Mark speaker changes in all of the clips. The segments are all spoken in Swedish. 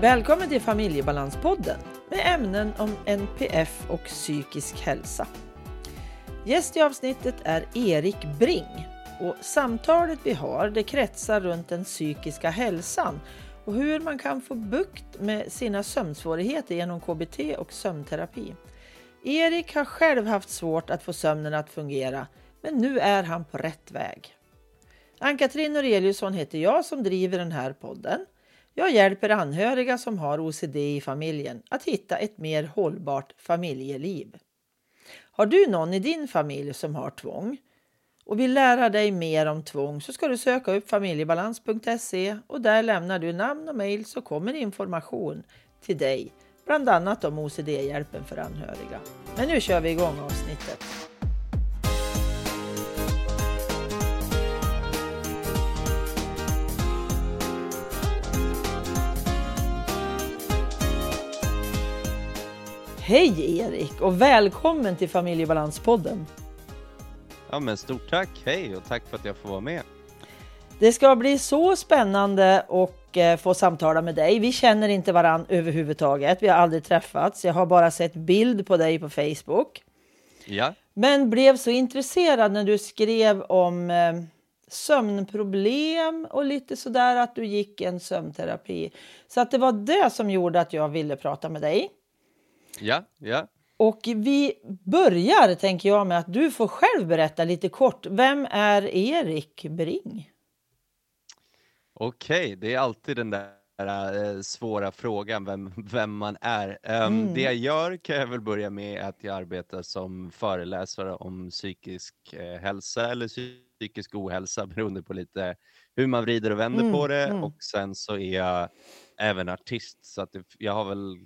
Speaker 1: Välkommen till Familjebalanspodden med ämnen om NPF och psykisk hälsa. Gäst i avsnittet är Erik Bring och samtalet vi har det kretsar runt den psykiska hälsan och hur man kan få bukt med sina sömnsvårigheter genom KBT och sömnterapi. Erik har själv haft svårt att få sömnen att fungera men nu är han på rätt väg. Ann-Katrin Noreliusson heter jag som driver den här podden. Jag hjälper anhöriga som har OCD i familjen att hitta ett mer hållbart familjeliv. Har du någon i din familj som har tvång och vill lära dig mer om tvång så ska du söka upp familjebalans.se och där lämnar du namn och mejl så kommer information till dig, bland annat om OCD-hjälpen för anhöriga. Men nu kör vi igång avsnittet. Hej Erik och välkommen till Familjebalanspodden.
Speaker 2: Ja men stort tack, hej och tack för att jag får vara med.
Speaker 1: Det ska bli så spännande att eh, få samtala med dig. Vi känner inte varann överhuvudtaget. Vi har aldrig träffats. Jag har bara sett bild på dig på Facebook.
Speaker 2: Ja.
Speaker 1: Men blev så intresserad när du skrev om eh, sömnproblem och lite sådär att du gick en sömnterapi. Så att det var det som gjorde att jag ville prata med dig.
Speaker 2: Ja, ja.
Speaker 1: Och vi börjar, tänker jag, med att du får själv berätta lite kort. Vem är Erik Bring?
Speaker 2: Okej, okay, det är alltid den där äh, svåra frågan vem, vem man är. Um, mm. Det jag gör kan jag väl börja med att jag arbetar som föreläsare om psykisk äh, hälsa eller psykisk ohälsa beroende på lite hur man vrider och vänder mm. på det. Mm. Och sen så är jag även artist så att jag har väl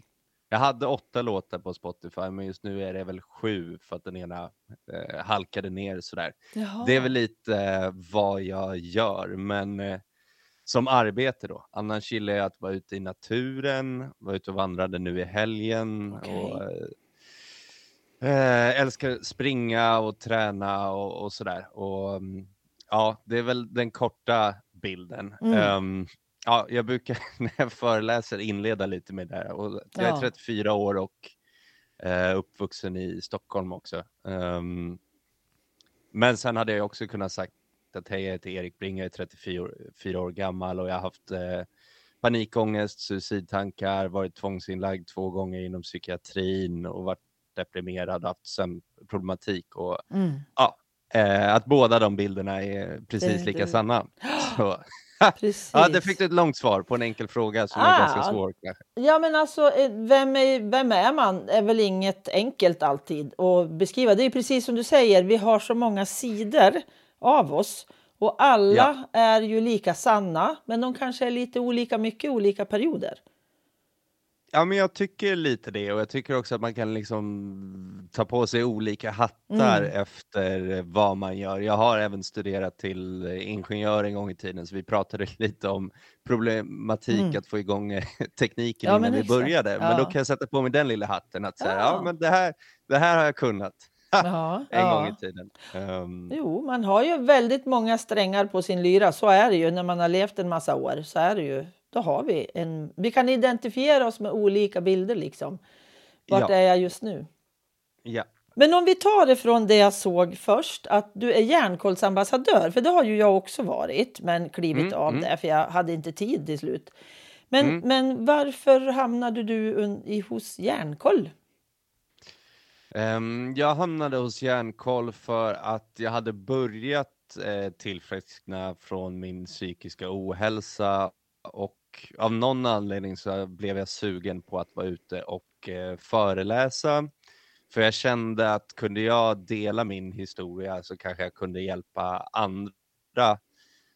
Speaker 2: jag hade åtta låtar på Spotify, men just nu är det väl sju för att den ena eh, halkade ner sådär. Jaha. Det är väl lite eh, vad jag gör, men eh, som arbete då. Annars gillar jag att vara ute i naturen, vara ute och vandrade nu i helgen. Okay. Och, eh, eh, älskar springa och träna och, och sådär. Och, mm, ja, det är väl den korta bilden. Mm. Um, Ja, jag brukar när jag föreläser inleda lite med det här. Och jag är 34 år och eh, uppvuxen i Stockholm också. Um, men sen hade jag också kunnat sagt att hej, jag heter Erik Bring, jag är 34 år, år gammal och jag har haft eh, panikångest, suicidtankar, varit tvångsinlagd två gånger inom psykiatrin och varit deprimerad, haft sömnproblematik och mm. ja, eh, att båda de bilderna är precis det, lika det. sanna. Så, ja, det fick du ett långt svar på en enkel fråga som ah, är ganska svår. Kanske.
Speaker 1: Ja, men alltså, eh, vem är, vem är man? är väl inget enkelt alltid att beskriva. Det är precis som du säger, vi har så många sidor av oss och alla ja. är ju lika sanna, men de kanske är lite olika mycket olika perioder.
Speaker 2: Ja, men jag tycker lite det och jag tycker också att man kan liksom ta på sig olika hattar mm. efter vad man gör. Jag har även studerat till ingenjör en gång i tiden så vi pratade lite om problematik mm. att få igång eh, tekniken ja, innan vi började. Ja. Men då kan jag sätta på mig den lilla hatten att säga, ja. ja men det här, det här har jag kunnat. Ja, en ja. gång i tiden. Um...
Speaker 1: Jo, man har ju väldigt många strängar på sin lyra. Så är det ju när man har levt en massa år. Så är det ju då har vi en... Vi kan identifiera oss med olika bilder liksom. Vart ja. är jag just nu?
Speaker 2: Ja.
Speaker 1: Men om vi tar det från det jag såg först, att du är järnkolsambassadör, för det har ju jag också varit, men klivit mm, av mm. det, för jag hade inte tid till slut. Men, mm. men varför hamnade du i, hos Järnkoll?
Speaker 2: Um, jag hamnade hos Järnkoll för att jag hade börjat eh, tillfriskna från min psykiska ohälsa och av någon anledning så blev jag sugen på att vara ute och eh, föreläsa. För jag kände att kunde jag dela min historia så kanske jag kunde hjälpa andra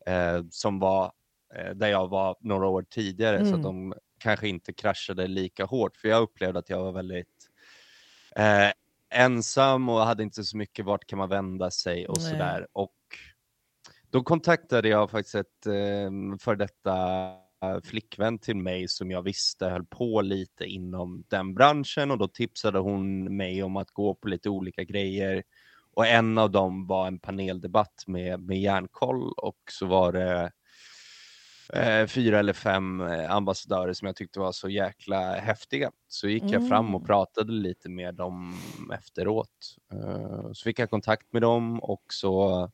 Speaker 2: eh, som var eh, där jag var några år tidigare mm. så att mm. de kanske inte kraschade lika hårt. För jag upplevde att jag var väldigt eh, ensam och hade inte så mycket vart kan man vända sig och sådär. Och då kontaktade jag faktiskt ett eh, för detta flickvän till mig som jag visste höll på lite inom den branschen och då tipsade hon mig om att gå på lite olika grejer. Och en av dem var en paneldebatt med, med Järnkoll och så var det eh, fyra eller fem eh, ambassadörer som jag tyckte var så jäkla häftiga. Så gick jag fram och
Speaker 1: Mm.
Speaker 2: pratade lite med dem efteråt. Eh, så fick jag kontakt med dem och så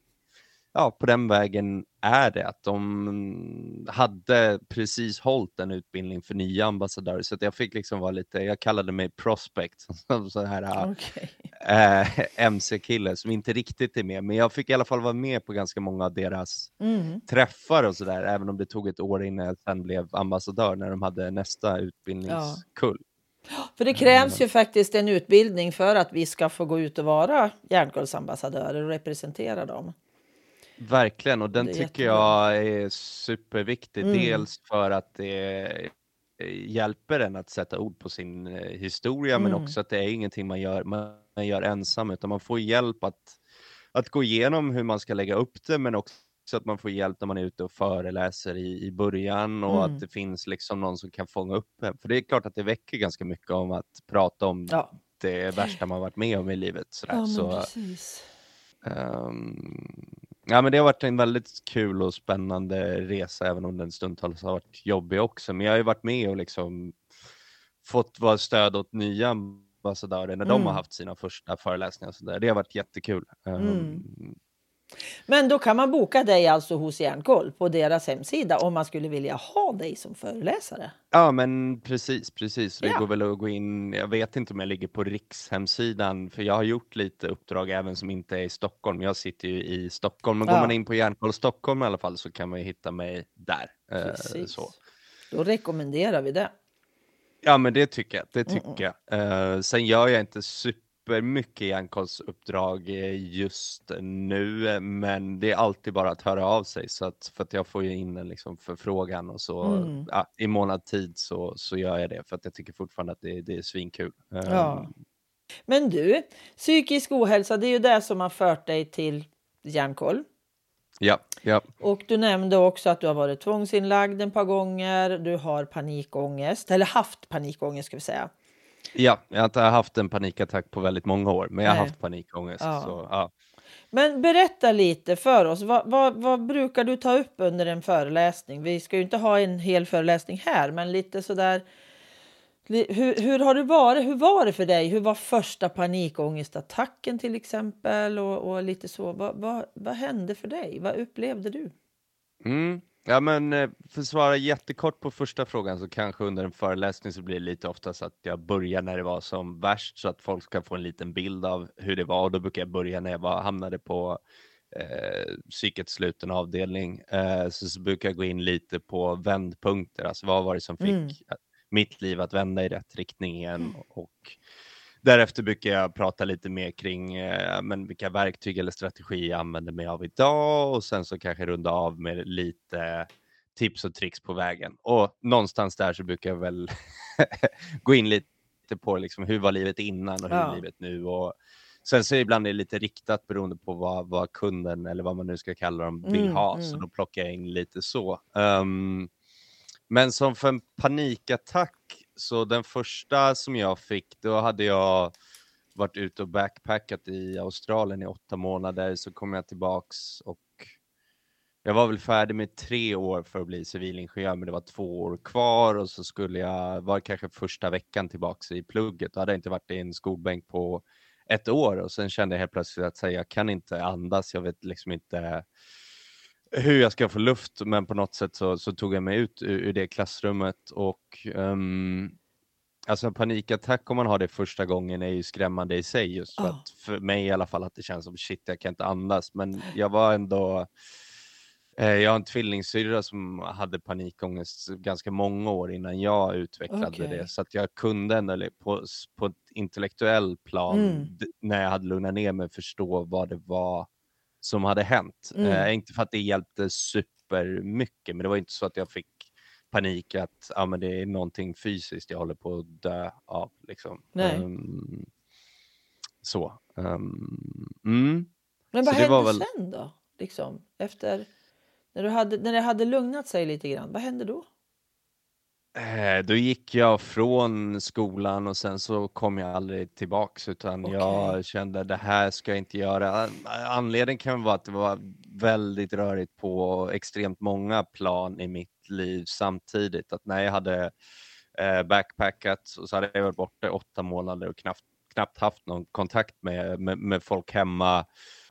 Speaker 2: ja, på den vägen är det att de hade precis hållit en utbildning för nya ambassadörer så jag fick liksom vara lite, jag kallade mig prospect, som så här ja,
Speaker 1: Okej.
Speaker 2: eh, MC-kille som inte riktigt är med, men jag fick i alla fall vara med på ganska många av deras
Speaker 1: Mm.
Speaker 2: träffar och sådär, även om det tog ett år innan jag sen blev ambassadör när de hade nästa utbildningskull.
Speaker 1: För det krävs ju faktiskt en utbildning för att vi ska få gå ut och vara järnkollsambassadörer och representera dem.
Speaker 2: Verkligen, och den tycker
Speaker 1: jättebra.
Speaker 2: jag är superviktig.
Speaker 1: Mm.
Speaker 2: Dels för att det eh, hjälper en att sätta ord på sin eh, historia, men
Speaker 1: Mm.
Speaker 2: också att det är ingenting man gör, man gör ensam, utan man får hjälp att, att gå igenom hur man ska lägga upp det, men också att man får hjälp när man är ute och föreläser i, i början och
Speaker 1: Mm.
Speaker 2: att det finns liksom någon som kan fånga upp en. För det är klart att det väcker ganska mycket om att prata om
Speaker 1: Ja,
Speaker 2: det värsta man varit med om i livet. Sådär.
Speaker 1: ja men
Speaker 2: Så,
Speaker 1: precis.
Speaker 2: Ja, men det har varit en väldigt kul och spännande resa, även om den stundtals har varit jobbig också. Men jag har ju varit med och liksom fått vara stöd åt nya ambassadörer när de har
Speaker 1: Mm.
Speaker 2: haft sina första föreläsningar. Så där. Det har varit jättekul.
Speaker 1: Mm. Men då kan man boka dig alltså hos Järnkoll på deras hemsida om man skulle vilja ha dig som föreläsare.
Speaker 2: Ja, men precis, precis. Det
Speaker 1: Ja.
Speaker 2: går väl att gå in. Jag vet inte om jag ligger på rikshemsidan, för jag har gjort lite uppdrag även som inte är i Stockholm. Jag sitter ju i Stockholm, men går
Speaker 1: Ja.
Speaker 2: man in på Järnkoll Stockholm i alla fall så kan man ju hitta mig där. Eh,
Speaker 1: Precis.
Speaker 2: så.
Speaker 1: Då rekommenderar vi det.
Speaker 2: Ja, men det tycker jag. Det
Speaker 1: Mm,
Speaker 2: tycker jag. Eh, sen gör jag inte supermycket järnkollsuppdrag eh, just nu, men det är alltid bara att höra av sig så att för att jag får ju in en liksom förfrågan och så
Speaker 1: Mm.
Speaker 2: ja, i månad tid så, så gör jag det för att jag tycker fortfarande att det, det är svinkul.
Speaker 1: Ja. Men du, psykisk ohälsa, det är ju det som har fört dig till Järnkoll.
Speaker 2: ja, ja,
Speaker 1: Och du nämnde också att du har varit tvångsinlagd ett par gånger. Du har panikångest, eller haft panikångest ska vi säga.
Speaker 2: Ja, jag har inte haft en panikattack på väldigt många år, men jag har
Speaker 1: Nej.
Speaker 2: haft panikångest.
Speaker 1: Ja.
Speaker 2: Så, ja.
Speaker 1: Men berätta lite för oss. Vad, vad, vad brukar du ta upp under en föreläsning? Vi ska ju inte ha en hel föreläsning här, men lite sådär. Hur, hur har det varit? Hur var det för dig? Hur var första panikångestattacken till exempel? Och, och lite så. Vad, vad, vad hände för dig? Vad upplevde du?
Speaker 2: Mm. Ja, men eh, för att svara jättekort på första frågan så kanske under en föreläsning så blir det lite oftast att jag börjar när det var som värst så att folk ska få en liten bild av hur det var. Och då brukar jag börja när jag var, hamnade på eh, psykets sluten avdelning. Eh, så, så brukar jag gå in lite på vändpunkter, alltså vad var det som fick
Speaker 1: Mm.
Speaker 2: mitt liv att vända i rätt riktning igen. Och Därefter brukar jag prata lite mer kring eh, men vilka verktyg eller strategi jag använder mig av idag och sen så kanske runda av med lite tips och tricks på vägen. Och någonstans där så brukar jag väl gå in lite på liksom, hur var livet innan och hur
Speaker 1: Ja.
Speaker 2: är livet nu. Och sen så ibland är det lite riktat beroende på vad, vad kunden eller vad man nu ska kalla dem vill
Speaker 1: Mm,
Speaker 2: ha. Så
Speaker 1: mm.
Speaker 2: då plockar jag in lite så. Ehm, men som för en panikattack, så den första som jag fick, då hade jag varit ute och backpackat i Australien i åtta månader, så kom jag tillbaks och jag var väl färdig med tre år för att bli civilingenjör, men det var två år kvar. Och så skulle jag, var kanske första veckan tillbaks i plugget, då hade jag inte varit i en skolbänk på ett år. Och sen kände jag helt plötsligt att här, jag kan inte andas, jag vet liksom inte hur jag ska få luft, men på något sätt så, så tog jag mig ut ur, ur det klassrummet och um, alltså en panikattack om man har det första gången är ju skrämmande i sig just för
Speaker 1: Ja.
Speaker 2: att för mig i alla fall att det känns som shit, jag kan inte andas, men jag var ändå eh, jag har en tvillingsyrra som hade panikångest ganska många år innan jag utvecklade
Speaker 1: Okej.
Speaker 2: det, så att jag kunde ändå på, på ett intellektuellt plan,
Speaker 1: Mm.
Speaker 2: när jag hade lugnat ner mig, förstå vad det var som hade hänt.
Speaker 1: Mm.
Speaker 2: Eh, inte för att det hjälpte supermycket, men det var inte så att jag fick panik att ah, men det är någonting fysiskt jag håller på att dö av. Liksom. Ehm, så. ehm, mm.
Speaker 1: Men
Speaker 2: Så
Speaker 1: vad
Speaker 2: var
Speaker 1: hände
Speaker 2: väl-
Speaker 1: sen då? Liksom, efter, när, du hade, när det hade lugnat sig lite grann, vad hände då?
Speaker 2: Eh, Då gick jag från skolan och sen så kom jag aldrig tillbaks utan
Speaker 1: Okej.
Speaker 2: jag kände det här ska jag inte göra. Anledningen kan vara att det var väldigt rörigt på extremt många plan i mitt liv samtidigt. Att när jag hade eh, backpackat så hade jag varit borta åtta månader och knappt, knappt haft någon kontakt med, med, med folk hemma.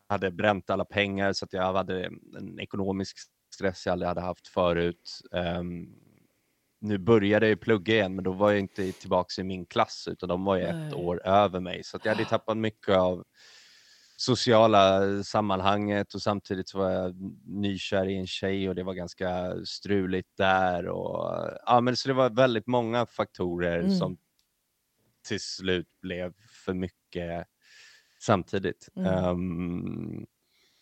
Speaker 2: Hade bränt alla pengar så att jag hade en ekonomisk stress jag aldrig hade haft förut. Um, nu började jag plugga igen, men då var jag inte tillbaka i min klass, utan de var ju ett år över mig. Så jag hade tappat mycket av sociala sammanhanget och samtidigt var jag nykär i en tjej och det var ganska struligt där. Och, ja, men så det var väldigt många faktorer mm. som till slut blev för mycket samtidigt. Mm. Um,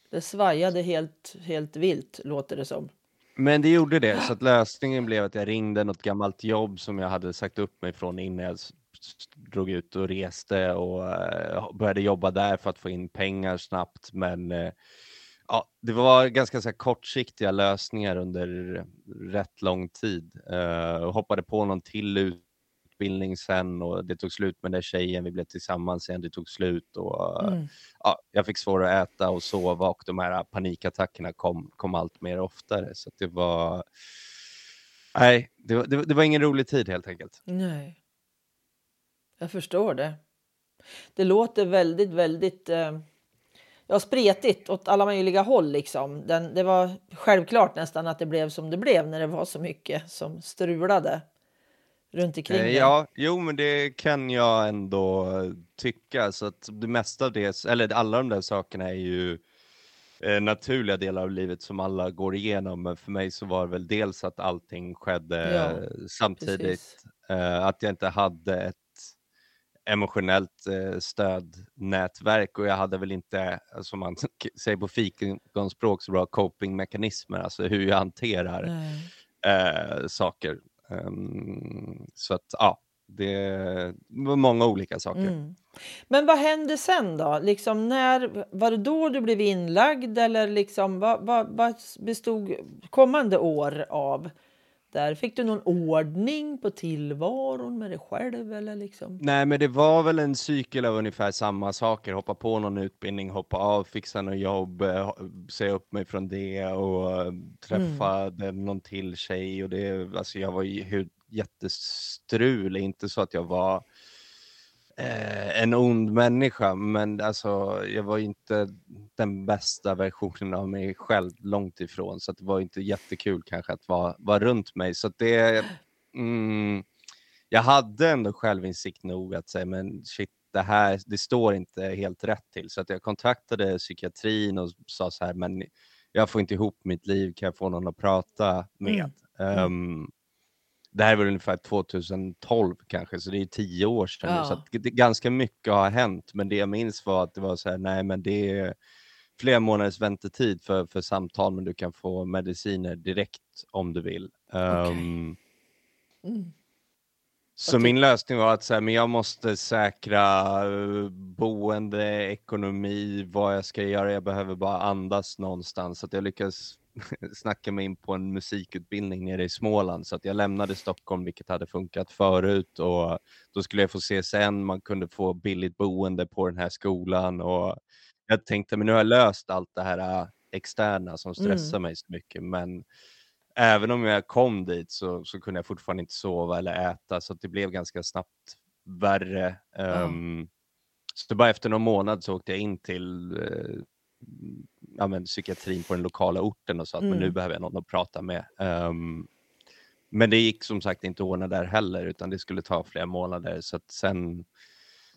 Speaker 1: det svajade helt, helt vilt, låter det som.
Speaker 2: Men det gjorde det, så att lösningen blev att jag ringde något gammalt jobb som jag hade sagt upp mig från innan jag drog ut och reste och uh, började jobba där för att få in pengar snabbt. Men uh, ja, det var ganska så kortsiktiga lösningar under rätt lång tid. Uh, hoppade på någon till utbildning sen och det tog slut med den tjejen, vi blev tillsammans igen, det tog slut och mm. ja, jag fick svårare att äta och sova och de här panikattackerna kom, kom allt mer oftare. Så det var, nej, det var, det, det var ingen rolig tid helt enkelt.
Speaker 1: Nej, jag förstår det. Det låter väldigt, väldigt eh, ja, spretigt åt alla möjliga håll. Liksom. Den, det var självklart nästan att det blev som det blev när det var så mycket som strulade runt omkring
Speaker 2: eh, Ja, jo, men det kan jag ändå tycka. Så att det mesta av det, eller alla de där sakerna är ju eh, naturliga delar av livet som alla går igenom. Men för mig så var det väl dels att allting skedde ja, samtidigt. Eh, att jag inte hade ett emotionellt eh, stödnätverk och jag hade väl inte, som man säger på fikonspråk, så bra copingmekanismer, alltså hur jag hanterar eh, saker. Um, så att ja, det var många olika saker. Mm.
Speaker 1: Men vad hände sen då? Liksom när, var det då du blev inlagd eller liksom, vad, vad, vad bestod kommande år av? Där. Fick du någon ordning på tillvaron med dig själv? Eller liksom?
Speaker 2: Nej, men det var väl en cykel av ungefär samma saker. Hoppa på någon utbildning, hoppa av, fixa något jobb, eh, säga upp mig från det och eh, träffa mm. någon till tjej. Och det, alltså jag var ju jättestrul, inte så att jag var eh, en ond människa, men alltså, jag var inte den bästa versionen av mig själv, långt ifrån. Så det var inte jättekul kanske att vara, vara runt mig. Så det, mm, jag hade ändå självinsikt nog att säga, men shit, det här, det står inte helt rätt till. Så att jag kontaktade psykiatrin och sa så här, men jag får inte ihop mitt liv, kan jag få någon att prata med? Mm. Um, det här är väl ungefär 2012 kanske, så det är tio år sedan ja. nu. Så det, ganska mycket har hänt, men det jag minns var att det var så här, nej men det är flera månaders väntetid för, för samtal, men du kan få mediciner direkt om du vill. Okay. Um, mm. Så min lösning var att säga, men jag måste säkra eh, boende, ekonomi, vad jag ska göra. Jag behöver bara andas någonstans. Så att jag lyckas snacka mig in på en musikutbildning nere i Småland så att jag lämnade Stockholm, vilket hade funkat förut och då skulle jag få CSN, man kunde få billigt boende på den här skolan och jag tänkte, men nu har jag löst allt det här äh, externa som stressar mm. mig så mycket, men även om jag kom dit så, så kunde jag fortfarande inte sova eller äta så det blev ganska snabbt värre. Mm. Um, så bara efter någon månad så åkte jag in till uh, ja, men, psykiatrin på den lokala orten och sa att mm. men nu mm. behöver jag någon att prata med. Um, men det gick som sagt inte att ordna där heller utan det skulle ta flera månader så sen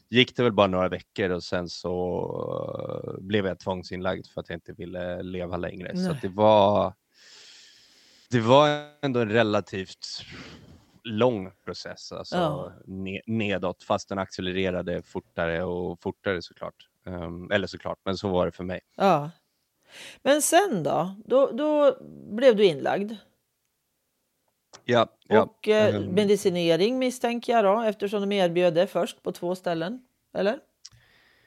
Speaker 2: gick det väl bara några veckor och sen så blev jag tvångsinlagd för att jag inte ville leva längre. Nej. Så det var det var ändå en relativt lång process, alltså ja. nedåt, fast den accelererade fortare och fortare såklart. Um, eller såklart, men så var det för mig.
Speaker 1: Ja. Men sen då? Då, då blev du inlagd?
Speaker 2: Ja.
Speaker 1: Och ja. Eh, ehm. medicinering misstänker jag då, eftersom de erbjöd det först på två ställen, eller?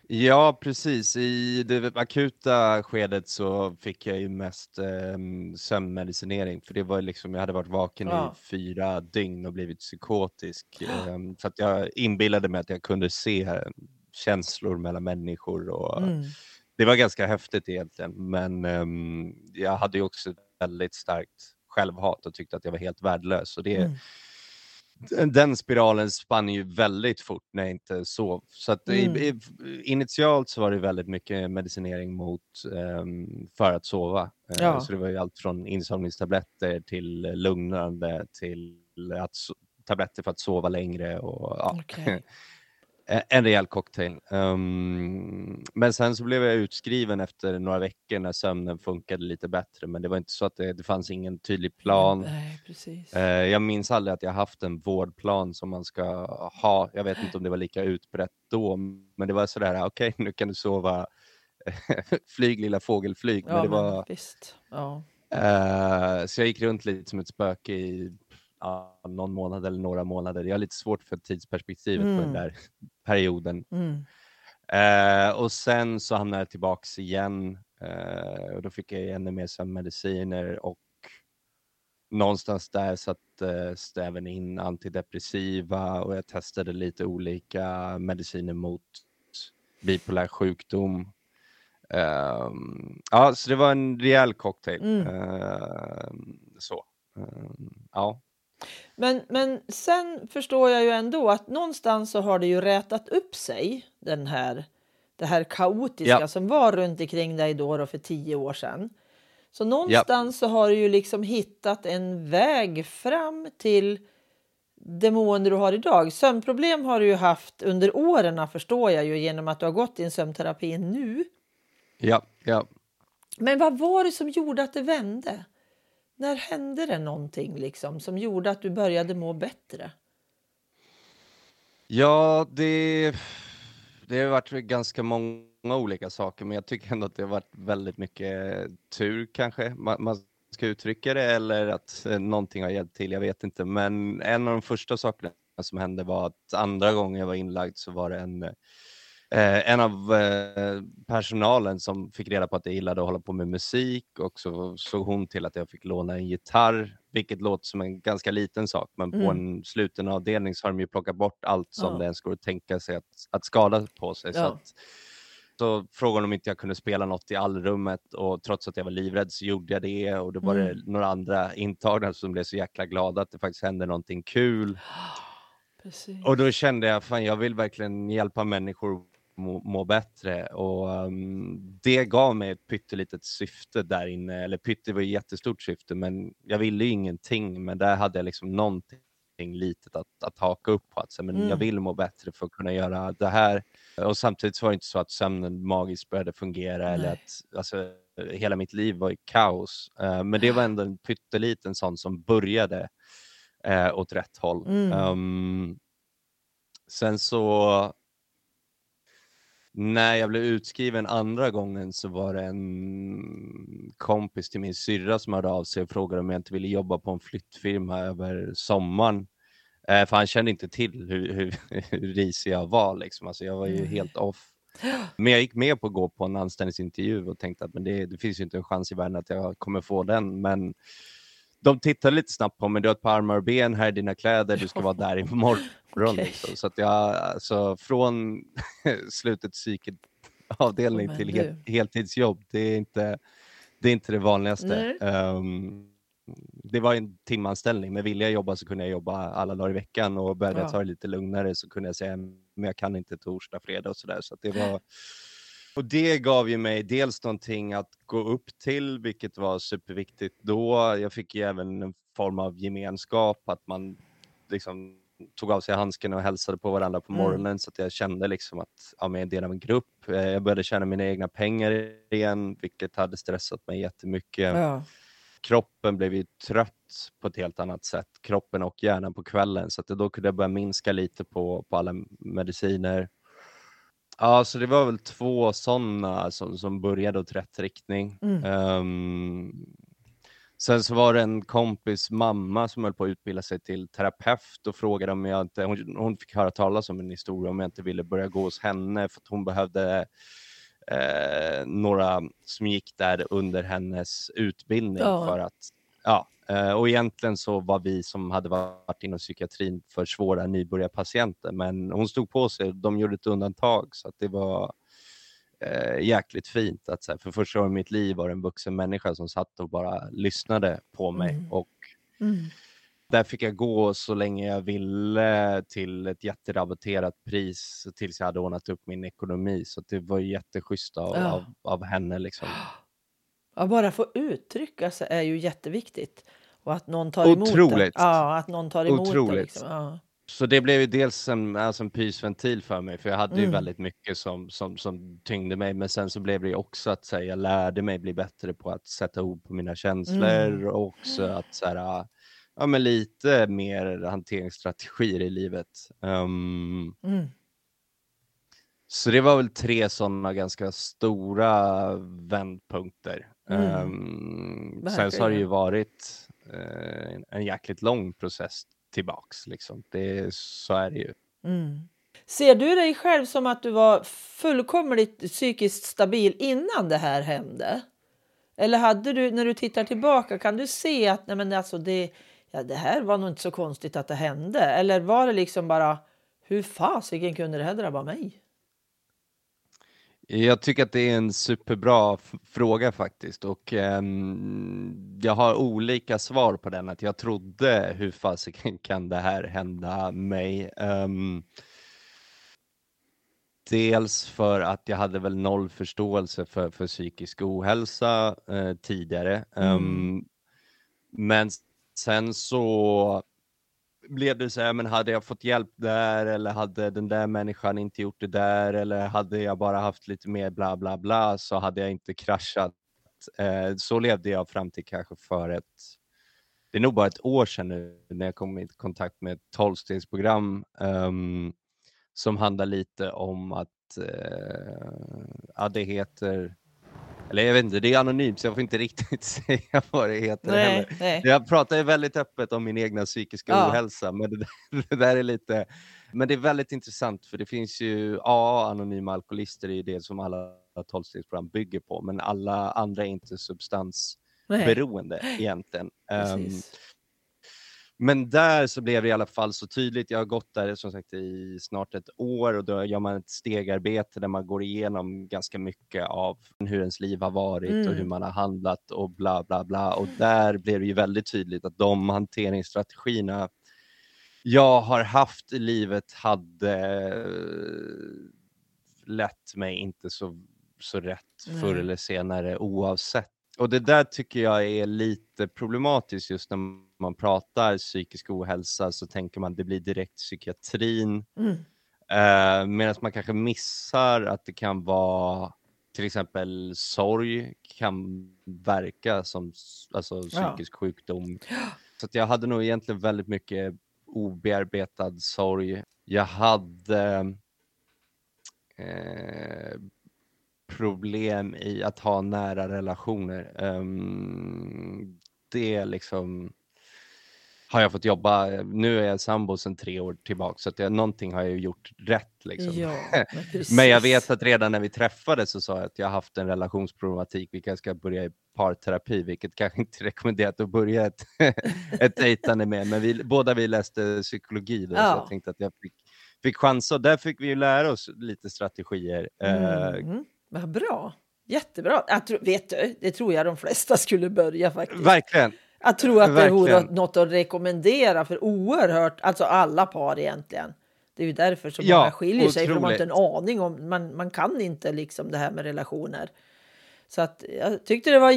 Speaker 2: Ja, precis. I det akuta skedet så fick jag ju mest eh, sömnmedicinering, för det var liksom, jag hade varit vaken ja. i fyra dygn och blivit psykotisk. Eh, för att jag inbillade mig att jag kunde se känslor mellan människor. Och, mm. Det var ganska häftigt egentligen, men um, jag hade ju också väldigt starkt självhat och tyckte att jag var helt värdelös. Och det, mm den spiralen spann ju väldigt fort när jag inte sov. Så att mm. i, i, initialt så var det väldigt mycket medicinering mot, um, för att sova. Eh, ja. Uh, så det var ju allt från insomningstabletter till lugnande till att, tabletter för att sova längre. Och, ja. Okay. Eh, en rejäl cocktail. Um, men sen så blev jag utskriven efter några veckor när sömnen funkade lite bättre. Men det var inte så att det, det fanns ingen tydlig plan.
Speaker 1: Nej, precis.
Speaker 2: Uh, jag minns aldrig att jag haft en vårdplan som man ska ha. Jag vet inte om det var lika utbrett då, men det var sådär, okej, okay, nu kan du sova. flyg lilla fågelflyg.
Speaker 1: Ja, men det var, visst. Ja.
Speaker 2: Uh, så jag gick runt lite som ett spöke i ja, någon månad eller några månader. Jag har lite svårt för tidsperspektivet mm. på den mm. där perioden. Mm. Eh, och sen så hamnade jag tillbaks igen eh, och då fick jag ännu mer sömnmediciner och någonstans där sattes eh, även in antidepressiva och jag testade lite olika mediciner mot bipolär sjukdom. Um, ja, så det var en rejäl cocktail. Mm. Uh, så. Um, ja.
Speaker 1: Men, men sen förstår jag ju ändå att någonstans så har det ju rätat upp sig, den här, det här kaotiska ja. som var runt omkring dig då, då för tio år sedan. Så någonstans ja. så har du ju liksom hittat en väg fram till det mående du har idag. Sömnproblem har du ju haft under åren förstår jag ju genom att du har gått din sömnterapi nu.
Speaker 2: Ja, ja.
Speaker 1: Men vad var det som gjorde att det vände? När hände det någonting liksom som gjorde att du började må bättre?
Speaker 2: Ja, det, det har varit ganska många olika saker, men jag tycker ändå att det har varit väldigt mycket tur kanske man, man ska uttrycka det eller att eh, någonting har hjälpt till. Jag vet inte, men en av de första sakerna som hände var att andra gången jag var inlagd så var det en eh, Eh, en av eh, personalen som fick reda på att jag gillade att hålla på med musik och så såg hon till att jag fick låna en gitarr, vilket låter som en ganska liten sak, men mm. på en sluten avdelning så har de ju plockat bort allt som ja. det ens går att tänka sig att, att skada på sig. Ja. Så, att, så frågade om inte jag kunde spela något i allrummet och trots att jag var livrädd så gjorde jag det och då var mm. det några andra intagna som blev så jäkla glada att det faktiskt hände någonting kul. Precis. Och då kände jag, fan jag vill verkligen hjälpa människor må, må bättre och um, det gav mig ett pyttelitet syfte där inne, eller pytte var ett jättestort syfte men jag ville ju ingenting men där hade jag liksom någonting litet att, att haka upp på. Att, men mm. Jag vill må bättre för att kunna göra det här. Och samtidigt så var det inte så att sömnen magiskt började fungera Nej. eller att alltså, hela mitt liv var i kaos. Uh, men det var ändå en pytteliten sån som började uh, åt rätt håll. Mm. Um, sen så när jag blev utskriven andra gången så var det en kompis till min syrra som hörde av sig och frågade om jag inte ville jobba på en flyttfirma över sommaren. Eh, för han kände inte till hur, hur, hur risig jag var. Liksom. Alltså, jag var ju mm. helt off. Men jag gick med på att gå på en anställningsintervju och tänkte att men det, det finns ju inte en chans i världen att jag kommer få den. Men de tittade lite snabbt på mig, du har ett par armar och ben, här är dina kläder, du ska vara där imorgon. okay. liksom. Så att jag, alltså från slutet psykavdelning oh, till hel, heltidsjobb, det är inte det, är inte det vanligaste. Um, det var en timanställning, men ville jag jobba så kunde jag jobba alla dagar i veckan och började ja. jag ta det lite lugnare så kunde jag säga men jag kan inte torsdag, fredag och sådär. Så, så det var och det gav ju mig dels någonting att gå upp till, vilket var superviktigt då. Jag fick ju även en form av gemenskap, att man liksom tog av sig handsken och hälsade på varandra på mm. morgonen mm. så att jag kände liksom att ja, jag är en del av en grupp. Eh, jag började tjäna mina egna pengar igen, vilket hade stressat mig jättemycket. Ja. Kroppen blev ju trött på ett helt annat sätt, kroppen och hjärnan på kvällen, så att då kunde jag börja minska lite på, på alla mediciner. Ja, så det var väl två sådana som, som började åt rätt riktning. Mm. Um, sen så var det en kompis mamma som höll på att utbilda sig till terapeut och frågade om jag inte, hon, hon fick höra talas om en historia om jag inte ville börja gå hos henne för att hon behövde eh, några som gick där under hennes utbildning ja. för att ja, Eh, och egentligen så var vi som hade varit inom psykiatrin för svåra nybörjarpatienter, men hon stod på sig. De gjorde ett undantag så att det var eh, jäkligt fint att så här, för första gången i mitt liv var det en vuxen människa som satt och bara lyssnade på mig
Speaker 1: Mm.
Speaker 2: och
Speaker 1: Mm.
Speaker 2: där fick jag gå så länge jag ville till ett jätterabatterat pris tills jag hade ordnat upp min ekonomi. Så det var jätteschysst av,
Speaker 1: Ja.
Speaker 2: av, av henne. Liksom.
Speaker 1: Ja, bara få uttrycka sig är ju jätteviktigt. Och att någon tar emot det.
Speaker 2: Otroligt.
Speaker 1: Ja, att någon tar emot det.
Speaker 2: Otroligt.
Speaker 1: Liksom. Ja.
Speaker 2: Så det blev ju dels en, alltså en pysventil för mig, för jag hade ju
Speaker 1: Mm.
Speaker 2: väldigt mycket som, som, som tyngde mig. Men sen så blev det ju också att här, jag lärde mig bli bättre på att sätta ord på mina känslor
Speaker 1: Mm.
Speaker 2: och också att så här, ja, men lite mer hanteringsstrategier i livet. Ehm,
Speaker 1: Mm.
Speaker 2: Så det var väl tre sådana ganska stora vändpunkter.
Speaker 1: Mm.
Speaker 2: Ehm, sen så har det ju varit en- en jäkligt lång process tillbaks. Liksom. Det, så är det ju.
Speaker 1: Mm. Ser du dig själv som att du var fullkomligt psykiskt stabil innan det här hände? Eller hade du, när du tittar tillbaka, kan du se att nej men alltså det, ja, det här var nog inte så konstigt att det hände? Eller var det liksom bara, hur fasiken kunde det här drabba mig?
Speaker 2: Jag tycker att det är en superbra fråga faktiskt och ehm, jag har olika svar på den. Att jag trodde hur fasiken kan det här hända mig? Ehm, dels för att jag hade väl noll förståelse för, för psykisk ohälsa eh, tidigare.
Speaker 1: Mm.
Speaker 2: Ehm, men sen så blev det så här, men hade jag fått hjälp där eller hade den där människan inte gjort det där eller hade jag bara haft lite mer bla bla bla så hade jag inte kraschat. Eh, så levde jag fram till kanske för ett, det är nog bara ett år sedan nu när jag kom i kontakt med ett tolvstegsprogram um, som handlar lite om att, eh, ja det heter, eller jag vet inte, det är anonymt så jag får inte riktigt säga vad det heter heller.
Speaker 1: Nej, nej.
Speaker 2: Jag pratar ju väldigt öppet om min egna psykiska
Speaker 1: Ja.
Speaker 2: ohälsa, men det, där- det där är lite... Men det är väldigt intressant, för det finns ju, ja, anonyma alkoholister är ju det som alla tolvstegsprogram bygger på, men alla andra är inte substansberoende
Speaker 1: nej.
Speaker 2: egentligen.
Speaker 1: Precis.
Speaker 2: Men där så blev det i alla fall så tydligt. Jag har gått där som sagt i snart ett år och då gör man ett stegarbete där man går igenom ganska mycket av hur ens liv har varit och hur
Speaker 1: Mm.
Speaker 2: man har handlat och bla bla bla. Och där blev det ju väldigt tydligt att de hanteringsstrategierna jag har haft i livet hade eh, lett mig inte så, så rätt förr
Speaker 1: Nej.
Speaker 2: eller senare oavsett. Och det där tycker jag är lite problematiskt just när man pratar psykisk ohälsa så tänker man det blir direkt psykiatrin.
Speaker 1: Mm.
Speaker 2: Eh, Medan man kanske missar att det kan vara till exempel sorg kan verka som alltså,
Speaker 1: Ja.
Speaker 2: psykisk sjukdom. Så att jag hade nog egentligen väldigt mycket obearbetad sorg. Jag hade eh, problem i att ha nära relationer. Ehm, det liksom har jag fått jobba. Nu är jag sambo sedan tre år tillbaka så att jag, någonting har jag gjort rätt. Liksom.
Speaker 1: Ja, men
Speaker 2: jag vet att redan när vi träffades så sa jag att jag har haft en relationsproblematik, vi kanske ska börja i parterapi, vilket kanske inte rekommenderat att börja ett, ett dejtande med. Men vi, båda vi läste psykologi då, så
Speaker 1: Ja.
Speaker 2: jag tänkte att jag fick, fick chansa. Och där fick vi ju lära oss lite strategier. Eh,
Speaker 1: Mm. Vad bra. Jättebra. Jag tror, vet du, det tror jag de flesta skulle börja faktiskt.
Speaker 2: verkligen.
Speaker 1: Jag tror att det vore något att rekommendera för oerhört, alltså alla par egentligen. Det är ju därför som
Speaker 2: Ja,
Speaker 1: många skiljer sig, för de har inte en
Speaker 2: otroligt.
Speaker 1: aning om, man, man kan inte liksom det här med relationer. Så att jag tyckte det var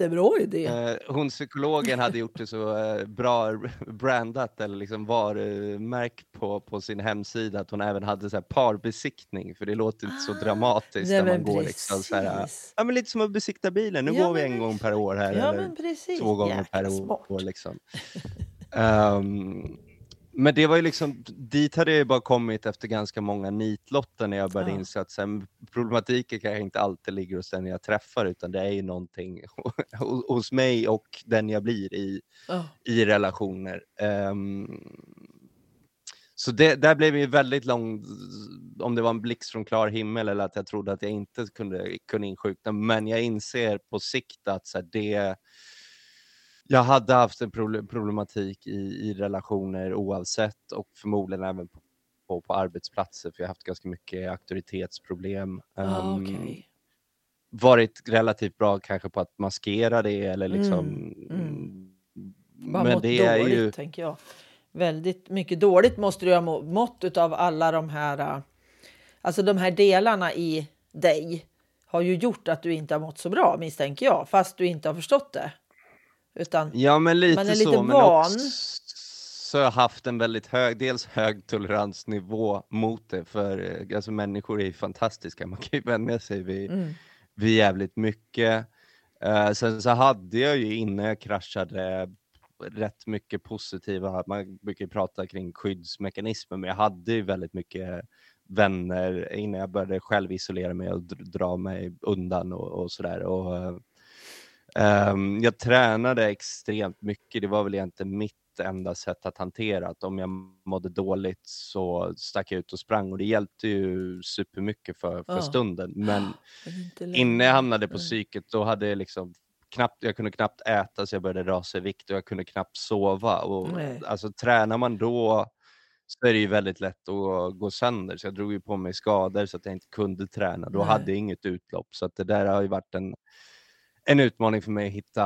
Speaker 1: jättebra idé.
Speaker 2: Eh, hon psykologen hade gjort det så eh, bra brandat eller liksom varumärk på, på sin hemsida att hon även hade så här parbesiktning för det låter inte så
Speaker 1: Ah,
Speaker 2: dramatiskt när man går liksom så här, ja men lite som att besikta bilen, nu
Speaker 1: Ja,
Speaker 2: går vi en gång per år här
Speaker 1: Ja,
Speaker 2: eller
Speaker 1: men precis.
Speaker 2: två gånger
Speaker 1: Jäkla
Speaker 2: per år liksom. Ehm, men det var ju liksom, dit hade jag ju bara kommit efter ganska många nitlotter när jag började
Speaker 1: Ja.
Speaker 2: inse att sen, problematiken kanske inte alltid ligger hos den jag träffar utan det är ju någonting hos mig och den jag blir i,
Speaker 1: Ja.
Speaker 2: i relationer. Ehm, så det, där blev det ju väldigt lång, om det var en blixt från klar himmel eller att jag trodde att jag inte kunde, kunde insjukna. Men jag inser på sikt att så här, det, jag hade haft en proble- problematik i, i relationer oavsett och förmodligen även på, på, på arbetsplatser för jag har haft ganska mycket auktoritetsproblem.
Speaker 1: Ah,
Speaker 2: Um,
Speaker 1: okej.
Speaker 2: varit relativt bra kanske på att maskera det eller liksom...
Speaker 1: Mm, mm.
Speaker 2: mm,
Speaker 1: Bara
Speaker 2: Men det är
Speaker 1: dåligt,
Speaker 2: ju...
Speaker 1: tänker jag. Väldigt mycket dåligt måste du ha må- mått av alla de här... äh, Alltså de här delarna i dig har ju gjort att du inte har mått så bra, misstänker jag. Fast du inte har förstått det. Utan,
Speaker 2: Ja, men lite,
Speaker 1: Man är lite
Speaker 2: så. Men
Speaker 1: van.
Speaker 2: också så har jag haft en väldigt hög, dels hög toleransnivå mot det. För eh, alltså, människor är ju fantastiska. Man kan ju vänja sig vid,
Speaker 1: mm,
Speaker 2: vid jävligt mycket. Eh, sen så hade jag ju innan jag kraschade rätt mycket positiva, man brukar ju prata kring skyddsmekanismer, men jag hade ju väldigt mycket vänner innan jag började själv isolera mig och dr- dra mig undan och, och sådär. Och, ehm, jag tränade extremt mycket, det var väl egentligen mitt enda sätt att hantera att om jag mådde dåligt så stack jag ut och sprang och det hjälpte ju supermycket för, för
Speaker 1: Ja.
Speaker 2: stunden. Men
Speaker 1: längre.
Speaker 2: innan jag hamnade på
Speaker 1: Nej.
Speaker 2: psyket då hade jag liksom knappt, jag kunde knappt äta så jag började rasa i vikt och jag kunde knappt sova. Och,
Speaker 1: Nej.
Speaker 2: alltså tränar man då så är det ju väldigt lätt att gå sönder. Så jag drog ju på mig skador så att jag inte kunde träna. Då
Speaker 1: Nej.
Speaker 2: hade jag inget utlopp. Så att det där har ju varit en, en utmaning för mig att hitta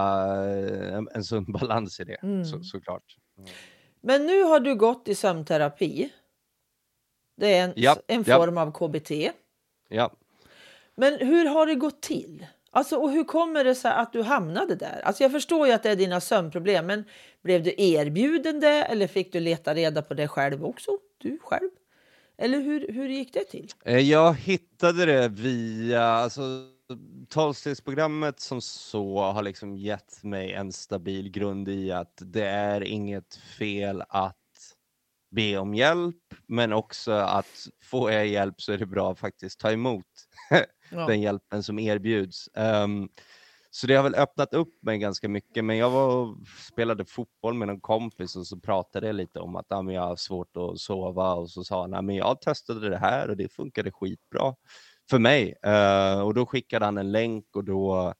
Speaker 2: eh, en, en sund balans i det,
Speaker 1: Mm.
Speaker 2: så, såklart.
Speaker 1: Men nu har du gått i sömnterapi. Det är en,
Speaker 2: Ja,
Speaker 1: en
Speaker 2: ja.
Speaker 1: form av KBT.
Speaker 2: Ja.
Speaker 1: Men hur har det gått till? Alltså, och hur kommer det sig att du hamnade där? Alltså, jag förstår ju att det är dina sömnproblem, men blev du erbjuden det eller fick du leta reda på det själv också? Du själv? Eller hur, hur gick det till?
Speaker 2: Eh, Jag hittade det via, alltså tolvstegsprogrammet som så har liksom gett mig en stabil grund i att det är inget fel att be om hjälp, men också att får jag hjälp så är det bra att faktiskt ta emot
Speaker 1: Ja.
Speaker 2: den hjälpen som erbjuds. Ehm, så det har väl öppnat upp mig ganska mycket, men jag var spelade fotboll med en kompis och så pratade jag lite om att ah, men jag har svårt att sova och så sa han, "Nej, men jag testade det här och det funkade skitbra för mig. Eh, och då skickade han en länk och då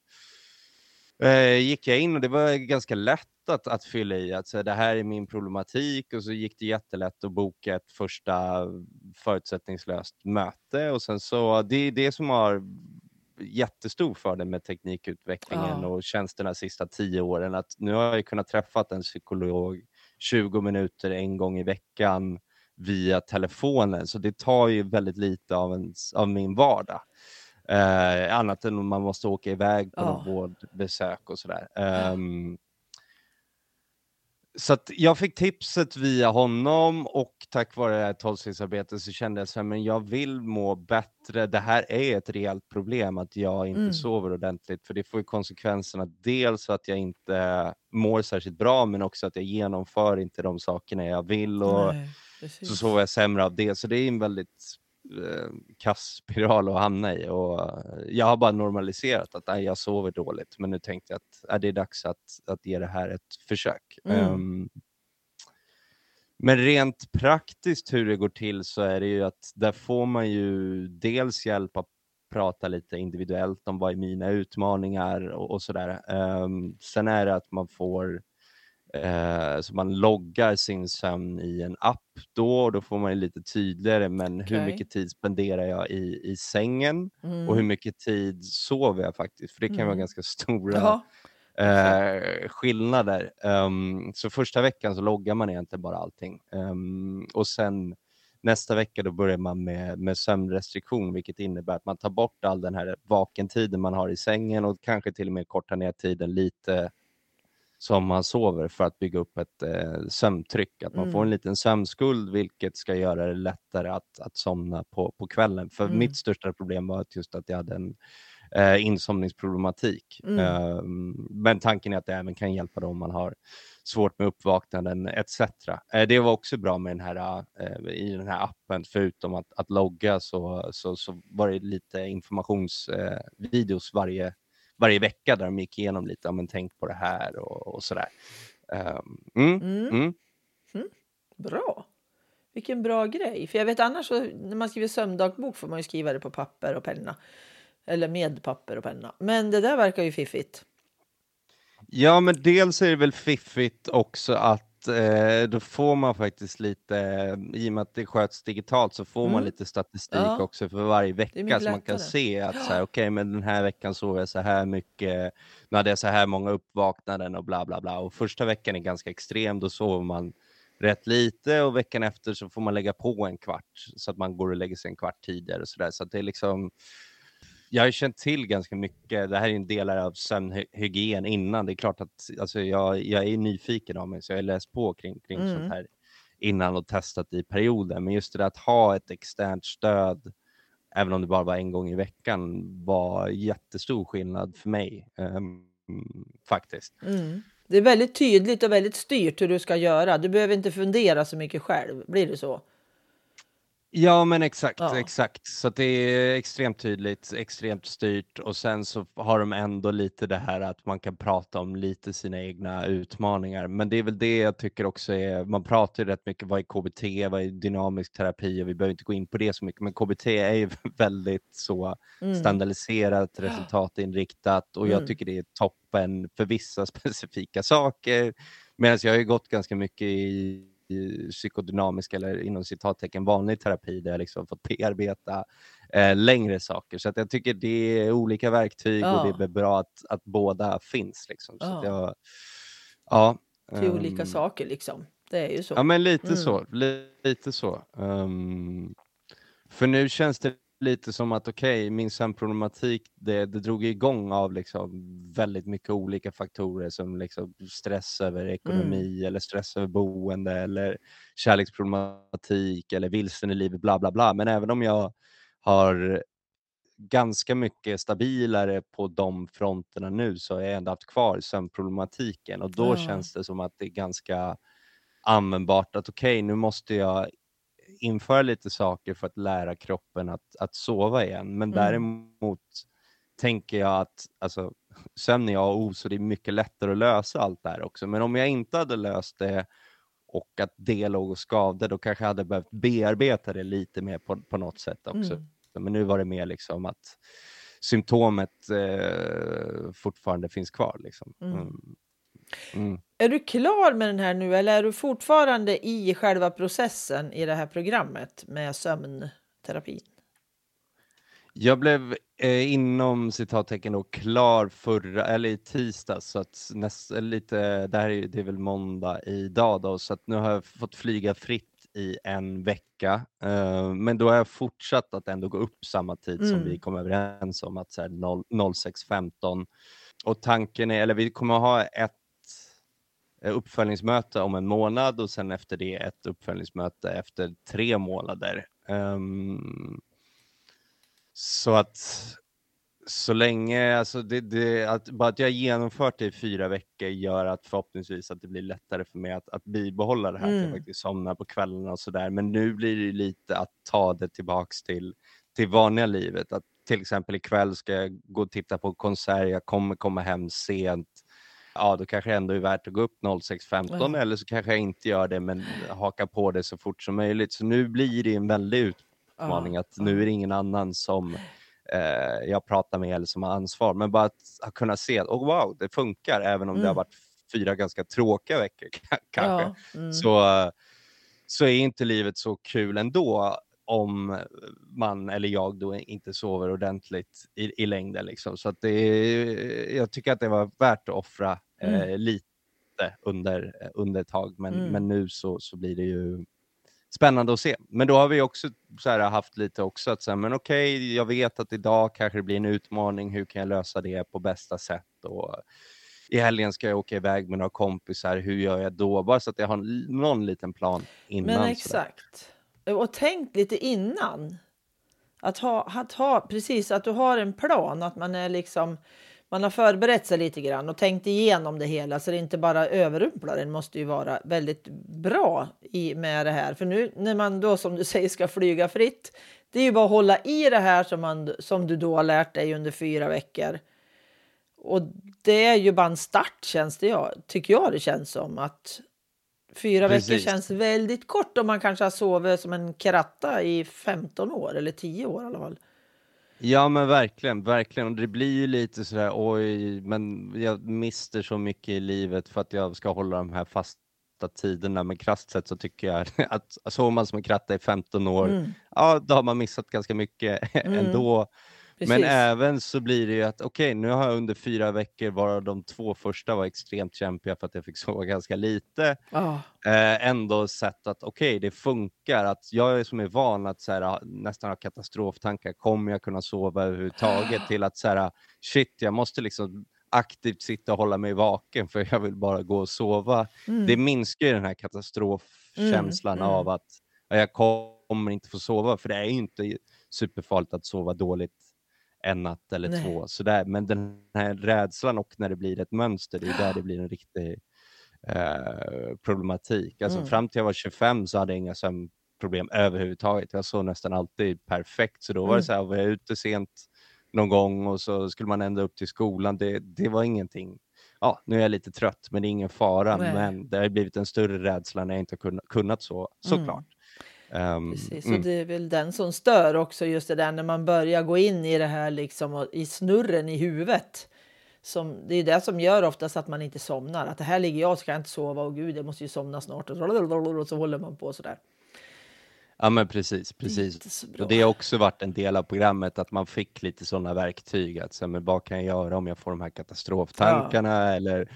Speaker 2: eh, gick jag in och det var ganska lätt att, att fylla i att så, det här är min problematik och så gick det jättelätt att boka ett första förutsättningslöst möte och sen så det är det som har jättestor fördel med teknikutvecklingen
Speaker 1: Ja.
Speaker 2: och tjänsterna de sista tio åren att nu har jag kunnat träffa en psykolog 20 minuter en gång i veckan via telefonen så det tar ju väldigt lite av, ens, av min vardag. Eh, annat än om man måste åka iväg på något vårdbesök och sådär. Ehm, så att jag fick tipset via honom och tack vare det här tolvstegsarbetet så kände jag så här, men jag vill må bättre. Det här är ett reellt problem att jag inte
Speaker 1: Mm.
Speaker 2: sover ordentligt för det får ju konsekvenserna dels att jag inte mår särskilt bra men också att jag genomför inte de sakerna jag vill och
Speaker 1: Nej,
Speaker 2: så
Speaker 1: precis.
Speaker 2: sover jag sämre av det. Så det är en väldigt eh, kass spiral att hamna i och eh, jag har bara normaliserat att nej, jag sover dåligt men nu tänkte jag att äh, det är dags att, att ge det här ett försök.
Speaker 1: Mm.
Speaker 2: Ehm, men rent praktiskt hur det går till så är det ju att där får man ju dels hjälp att prata lite individuellt om vad är mina utmaningar och, och sådär. Ehm, sen är det att man får Eh, så man loggar sin sömn i en app då och då får man lite tydligare men hur
Speaker 1: Okej.
Speaker 2: mycket tid spenderar jag i, i sängen
Speaker 1: Mm.
Speaker 2: och hur mycket tid sover jag faktiskt? För det kan vara
Speaker 1: Mm.
Speaker 2: ganska stora eh, skillnader. Ehm, så första veckan så loggar man egentligen bara allting Ehm, och sen nästa vecka då börjar man med, med sömnrestriktion vilket innebär att man tar bort all den här vakentiden man har i sängen och kanske till och med kortar ner tiden lite som man sover för att bygga upp ett eh, sömntryck. Att man får
Speaker 1: Mm.
Speaker 2: en liten sömnskuld vilket ska göra det lättare att, att somna på, på kvällen. För
Speaker 1: Mm.
Speaker 2: mitt största problem var att just att jag hade en eh, insomningsproblematik.
Speaker 1: Mm.
Speaker 2: Ehm, men tanken är att det även kan hjälpa dem om man har svårt med uppvaknanden etc. Eh, det var också bra med den här, eh, i den här appen, förutom att, att logga så, så, så var det lite informationsvideos eh, varje varje vecka där de gick igenom lite, ja, men tänk på det här och, och sådär. Um, mm,
Speaker 1: Mm.
Speaker 2: mm.
Speaker 1: Bra. Vilken bra grej. För jag vet annars så, när man skriver sömndagbok får man ju skriva det på papper och penna. Eller med papper och penna. Men det där verkar ju fiffigt.
Speaker 2: Ja, men dels är det väl fiffigt också att då får man faktiskt lite, i och med att det sköts digitalt så får mm. man lite statistik ja. också för varje vecka så man kan se att så här, okay, men den här veckan sov jag så här mycket, nu hade jag så här många uppvaknanden och bla bla bla. Och första veckan är ganska extrem, då sover man rätt lite och veckan efter så får man lägga på en kvart så att man går och lägger sig en kvart tidigare och så där. Så det är liksom jag har känt till ganska mycket. Det här är en del av sömnhygien innan. Det är klart att alltså, jag, jag är nyfiken av mig, så jag har läst på kring, kring mm. sånt här innan och testat i perioder. Men just det där att ha ett externt stöd, även om det bara var en gång i veckan, var jättestor skillnad för mig. Um, faktiskt.
Speaker 1: Mm. Det är väldigt tydligt och väldigt styrt hur du ska göra. Du behöver inte fundera så mycket själv. Blir det så?
Speaker 2: Ja, men exakt, ja. exakt. Så det är extremt tydligt, extremt styrt och sen så har de ändå lite det här att man kan prata om lite sina egna utmaningar. Men det är väl det jag tycker också är, man pratar ju rätt mycket, vad är KBT, vad är dynamisk terapi och vi behöver inte gå in på det så mycket, men KBT är ju väldigt så mm. standardiserat, resultatinriktat och jag mm. tycker det är toppen för vissa specifika saker. Medan jag har ju gått ganska mycket i psykodynamisk eller inom citattecken vanlig terapi där jag liksom fått bearbeta eh, längre saker. Så att jag tycker det är olika verktyg ja. och det är bra att, att båda finns. Liksom. Så ja. jag,
Speaker 1: ja, Till um, olika saker liksom. Det är ju så.
Speaker 2: Ja, men lite mm. så. Lite så. Um, för nu känns det lite som att okej, okay, min sömnproblematik, det, det drog igång av liksom väldigt mycket olika faktorer som liksom stress över ekonomi mm. eller stress över boende eller kärleksproblematik eller vilsen i livet, bla bla bla. Men även om jag har ganska mycket stabilare på de fronterna nu så har jag ändå haft kvar sömnproblematiken och då ja. känns det som att det är ganska användbart att okej, okay, nu måste jag införa lite saker för att lära kroppen att, att sova igen. Men mm. däremot tänker jag att alltså, sömn är A och O, så det är mycket lättare att lösa allt det här också. Men om jag inte hade löst det och att det låg och skavde, då kanske jag hade behövt bearbeta det lite mer på, på något sätt också. Mm. Men nu var det mer liksom att symptomet eh, fortfarande finns kvar. Liksom. Mm. Mm.
Speaker 1: Mm. Är du klar med den här nu eller är du fortfarande i själva processen i det här programmet med sömnterapin?
Speaker 2: Jag blev eh, inom citattecken då klar förra, eller i tisdags, så att näst, lite, det här är, det är väl måndag idag då, så att nu har jag fått flyga fritt i en vecka. Uh, men då har jag fortsatt att ändå gå upp samma tid mm. som vi kom överens om, att så här 06.15. Och tanken är, eller vi kommer ha ett uppföljningsmöte om en månad och sen efter det ett uppföljningsmöte efter tre månader. Um, så att så länge, alltså det, det, att, bara att jag genomfört det i fyra veckor gör att förhoppningsvis att det blir lättare för mig att, att bibehålla det här, mm. att jag faktiskt somnar på kvällarna och sådär. Men nu blir det lite att ta det tillbaks till, till vanliga livet. Att till exempel ikväll ska jag gå och titta på konsert, jag kommer komma hem sent, ja då kanske det ändå är värt att gå upp 06.15 ja. eller så kanske jag inte gör det men haka på det så fort som möjligt. Så nu blir det en väldig utmaning ja. att nu är det ingen annan som eh, jag pratar med eller som har ansvar. Men bara att kunna se att oh, wow, det funkar även om mm. det har mm. varit fyra ganska tråkiga veckor kanske. Ja. Mm. Så, så är inte livet så kul ändå om man eller jag då inte sover ordentligt i, i längden. Liksom. Så att det, jag tycker att det var värt att offra mm. eh, lite under, under ett tag, men, mm. men nu så, så blir det ju spännande att se. Men då har vi också så här, haft lite också att säga, men okej, okay, jag vet att idag kanske det blir en utmaning. Hur kan jag lösa det på bästa sätt? Och I helgen ska jag åka iväg med några kompisar. Hur gör jag då? Bara så att jag har någon liten plan innan.
Speaker 1: Men exakt. Och tänkt lite innan. Att ha, att ha, precis, att du har en plan, att man är liksom man har förberett sig lite grann och tänkt igenom det hela så det inte bara överrumplar en måste ju vara väldigt bra i, med det här. För nu när man då som du säger ska flyga fritt, det är ju bara att hålla i det här som, man, som du då har lärt dig under fyra veckor. Och det är ju bara en start känns det, jag, tycker jag det känns som. att Fyra Precis. veckor känns väldigt kort om man kanske har sovit som en kratta i 15 år eller 10 år i alla fall.
Speaker 2: Ja men verkligen, verkligen. Och det blir ju lite sådär, oj, men jag mister så mycket i livet för att jag ska hålla de här fasta tiderna, men krasst sett så tycker jag att sover man som en kratta i 15 år,
Speaker 1: Mm.
Speaker 2: ja då har man missat ganska mycket
Speaker 1: Mm.
Speaker 2: ändå. Men även så blir det ju att okej, nu har jag under fyra veckor, varav de två första var extremt kämpiga för att jag fick sova ganska lite,
Speaker 1: Ja.
Speaker 2: eh, ändå sett att okej, det funkar. Att jag är som är van att så här, nästan ha katastroftankar, kommer jag kunna sova överhuvudtaget? Till att så här, shit, jag måste liksom aktivt sitta och hålla mig vaken för jag vill bara gå och sova.
Speaker 1: Mm.
Speaker 2: Det minskar ju den här katastrofkänslan
Speaker 1: Mm, mm.
Speaker 2: av att ja, jag kommer inte få sova, för det är ju inte superfarligt att sova dåligt en natt eller
Speaker 1: Nej.
Speaker 2: två. Sådär. Men den här rädslan och när det blir ett mönster, det är där det blir en riktig eh, problematik. Alltså,
Speaker 1: Mm.
Speaker 2: Fram till jag var 25 så hade jag inga sömnproblem överhuvudtaget. Jag sov nästan alltid perfekt. Så då var
Speaker 1: Mm.
Speaker 2: det så här, var jag ute sent någon gång och så skulle man ända upp till skolan. Det, det var ingenting. Ja, nu är jag lite trött, men det är ingen fara.
Speaker 1: Nej.
Speaker 2: Men det har blivit en större rädsla när jag inte har kunnat, kunnat så, såklart. Ehm,
Speaker 1: Precis,
Speaker 2: mm.
Speaker 1: och det är väl den som stör också, just det där när man börjar gå in i det här liksom och i snurren i huvudet. Som, det är det som gör oftast att man inte somnar. Att det här ligger jag och ska inte sova och gud, jag måste ju somna snart. Och så, och så håller man på sådär.
Speaker 2: Ja men precis, precis.
Speaker 1: så.
Speaker 2: Och det har också varit en del av programmet att man fick lite sådana verktyg. Att, så, men vad kan jag göra om jag får de här katastroftankarna? Eller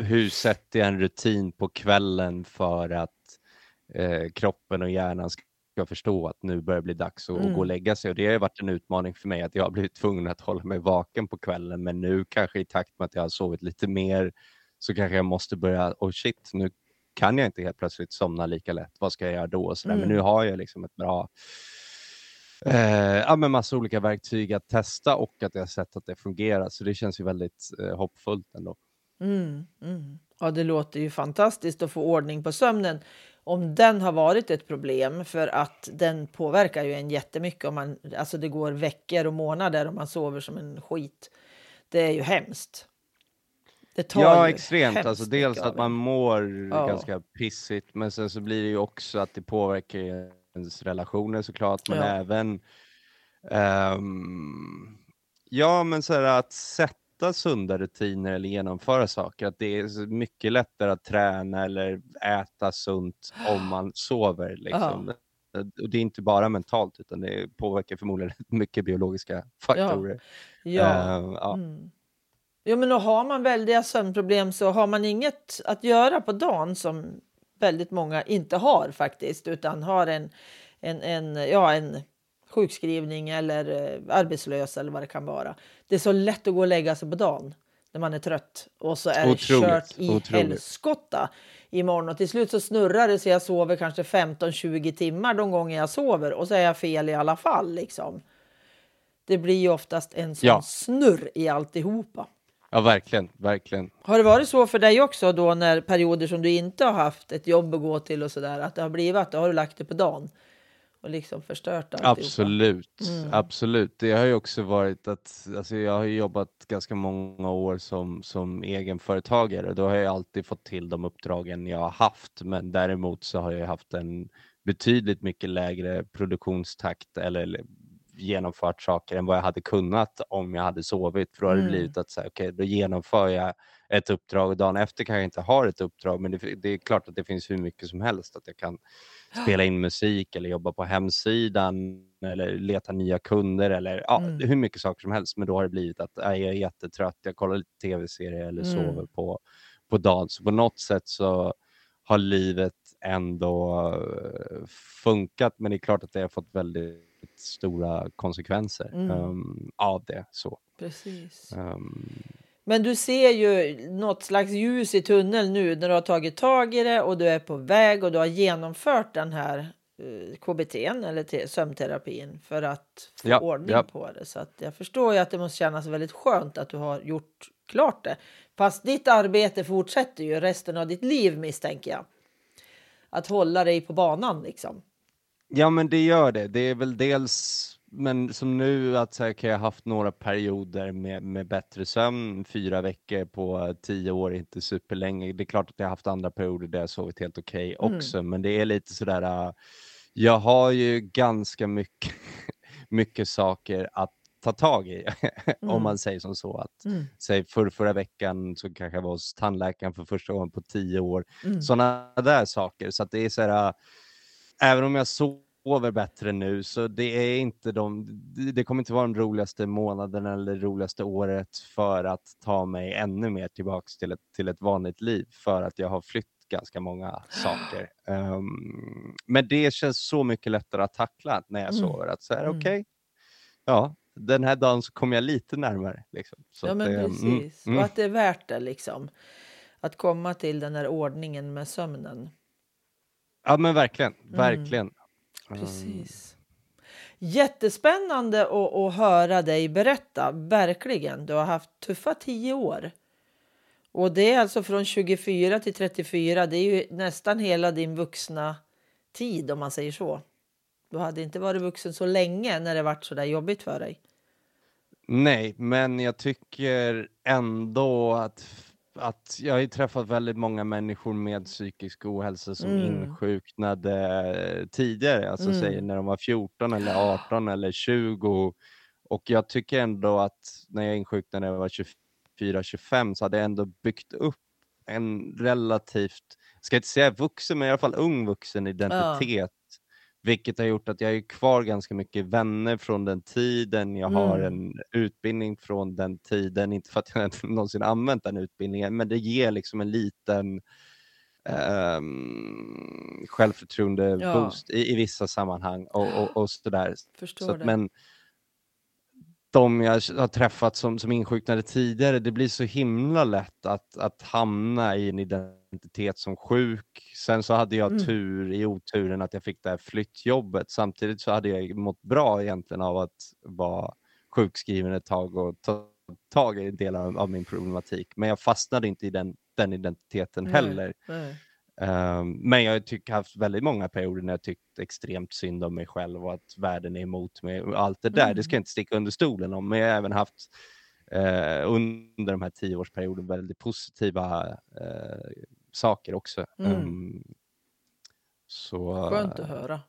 Speaker 2: hur sätter jag en rutin på kvällen för att eh, kroppen och hjärnan ska förstå att nu börjar det bli dags att, att gå och
Speaker 1: Mm.
Speaker 2: lägga sig. Och det har varit en utmaning för mig att jag har blivit tvungen att hålla mig vaken på kvällen. Men nu kanske i takt med att jag har sovit lite mer så kanske jag måste börja, oh shit, nu kan jag inte helt plötsligt somna lika lätt. Vad ska jag göra då? Och så där. Men
Speaker 1: Mm.
Speaker 2: nu har jag liksom ett bra eh, ja, men massa olika verktyg att testa och att jag har sett att det fungerar. Så det känns ju väldigt eh, hoppfullt ändå.
Speaker 1: Mm, mm. Ja, det låter ju fantastiskt att få ordning på sömnen. Om den har varit ett problem för att den påverkar ju en jättemycket. Om man, alltså det går veckor och månader om man sover som en skit. Det är ju hemskt. Det tar
Speaker 2: Ja, extremt. Alltså, dels att man mår
Speaker 1: Ja.
Speaker 2: ganska pissigt, men sen så blir det ju också att det påverkar ens relationer såklart, men
Speaker 1: Ja.
Speaker 2: även ehm, ja, men så här att sätta sunda rutiner eller genomföra saker. Att det är mycket lättare att träna eller äta sunt om man sover. Liksom. Och det är inte bara mentalt, utan det påverkar förmodligen mycket biologiska faktorer.
Speaker 1: Ja.
Speaker 2: Ehm, ja.
Speaker 1: Mm. Jo, men och har man väldiga sömnproblem så har man inget att göra på dagen som väldigt många inte har faktiskt, utan har en, en, en, ja, en sjukskrivning eller eh, arbetslös eller vad det kan vara. Det är så lätt att gå och lägga sig på dagen när man är trött och så är det kört i
Speaker 2: otroligt.
Speaker 1: helskotta imorgon och till slut så snurrar det så jag sover kanske 15-20 timmar de gånger jag sover och så är jag fel i alla fall liksom. Det blir ju oftast en sån
Speaker 2: Ja.
Speaker 1: snurr i alltihopa.
Speaker 2: ja, verkligen, verkligen.
Speaker 1: Har det varit så för dig också då när perioder som du inte har haft ett jobb att gå till och sådär att det har blivit att då har du lagt det på dagen och liksom förstört alltihopa?
Speaker 2: Absolut,
Speaker 1: Mm.
Speaker 2: absolut. Det har ju också varit att, alltså jag har jobbat ganska många år som, som egenföretagare. Då har jag alltid fått till de uppdragen jag har haft, men däremot så har jag haft en betydligt mycket lägre produktionstakt eller genomfört saker än vad jag hade kunnat om jag hade sovit. För då har det
Speaker 1: Mm.
Speaker 2: blivit att säga, okej, då genomför jag ett uppdrag och dagen efter kanske jag inte har ett uppdrag, men det, det är klart att det finns hur mycket som helst att jag kan spela in musik eller jobba på hemsidan eller leta nya kunder eller ja,
Speaker 1: Mm.
Speaker 2: hur mycket saker som helst. Men då har det blivit att jag är jättetrött, jag kollar lite tv-serier eller
Speaker 1: Mm.
Speaker 2: sover på, på dagen. Så på något sätt så har livet ändå eh, funkat, men det är klart att det har fått väldigt stora konsekvenser
Speaker 1: Mm.
Speaker 2: ehm, av det. Så.
Speaker 1: Precis.
Speaker 2: ehm,
Speaker 1: Men du ser ju något slags ljus i tunneln nu när du har tagit tag i det och du är på väg och du har genomfört den här eh, KBT eller te- sömnterapin för att få
Speaker 2: Ja,
Speaker 1: ordning
Speaker 2: ja.
Speaker 1: på det. Så att jag förstår ju att det måste kännas väldigt skönt att du har gjort klart det. Fast ditt arbete fortsätter ju resten av ditt liv misstänker jag. Att hålla dig på banan liksom.
Speaker 2: Ja, men det gör det. Det är väl dels, men som nu att så här, kan jag haft några perioder med, med bättre sömn, fyra veckor på tio år, är inte superlänge. Det är klart att jag har haft andra perioder där jag sovit helt okej
Speaker 1: Mm.
Speaker 2: också, men det är lite sådär, äh, jag har ju ganska mycket, mycket saker att ta tag i.
Speaker 1: Mm.
Speaker 2: Om man säger som så. att
Speaker 1: Mm.
Speaker 2: säg för, Förra veckan så kanske jag var hos tandläkaren för första gången på tio år.
Speaker 1: Mm.
Speaker 2: Sådana där saker. Så att det är så här, äh, även om jag sover bättre nu så det är inte de, det- kommer inte vara de roligaste månaderna eller roligaste året för att ta mig ännu mer tillbaks till ett, till ett vanligt liv för att jag har flytt ganska många saker. Ehm, men det känns så mycket lättare att tackla när jag
Speaker 1: Mm.
Speaker 2: sover. Att så här,
Speaker 1: Mm.
Speaker 2: okej, ja, den här dagen så kommer jag lite närmare. Liksom. Så
Speaker 1: Ja, men
Speaker 2: det- mm,
Speaker 1: precis.
Speaker 2: mm.
Speaker 1: Och att det är värt det liksom. Att komma till den här ordningen med sömnen.
Speaker 2: Ja men verkligen,
Speaker 1: Mm.
Speaker 2: verkligen.
Speaker 1: Precis. Jättespännande att, att höra dig berätta. Verkligen. Du har haft tuffa tio år. Och det är alltså från 24 till 34. Det är ju nästan hela din vuxna tid om man säger så. Du hade inte varit vuxen så länge när det varit så där jobbigt för dig.
Speaker 2: Nej, men jag tycker ändå att, att jag har träffat väldigt många människor med psykisk ohälsa som
Speaker 1: Mm.
Speaker 2: insjuknade tidigare, alltså
Speaker 1: Mm.
Speaker 2: säg när de var 14 eller 18 eller 20. Och jag tycker ändå att när jag insjuknade när jag var 24-25 så hade jag ändå byggt upp en relativt, ska inte säga vuxen, men i alla fall ung vuxen identitet. Vilket har gjort att jag är kvar ganska mycket vänner från den tiden. Jag har
Speaker 1: Mm.
Speaker 2: en utbildning från den tiden. Inte för att jag någonsin använt den utbildningen, men det ger liksom en liten um, självförtroende
Speaker 1: Ja.
Speaker 2: boost i, i vissa sammanhang och, och, och sådär.
Speaker 1: Förstår
Speaker 2: Så att,
Speaker 1: det.
Speaker 2: men de jag har träffat som, som insjuknade tidigare, det blir så himla lätt att, att hamna i en identitet som sjuk. Sen så hade jag
Speaker 1: Mm.
Speaker 2: tur i oturen att jag fick det här flyttjobbet. Samtidigt så hade jag mått bra egentligen av att vara sjukskriven ett tag och ta tag i delar av, min problematik. Men jag fastnade inte i den, den identiteten
Speaker 1: Nej,
Speaker 2: heller.
Speaker 1: nej.
Speaker 2: Ehm, men jag har haft väldigt många perioder när jag tyckt extremt synd om mig själv och att världen är emot mig och allt det där. Det ska jag inte sticka under stolen om, men jag har även haft eh, under de här tioårsperioden väldigt positiva eh, saker också.
Speaker 1: Mm.
Speaker 2: Ehm, så,
Speaker 1: Skönt att höra.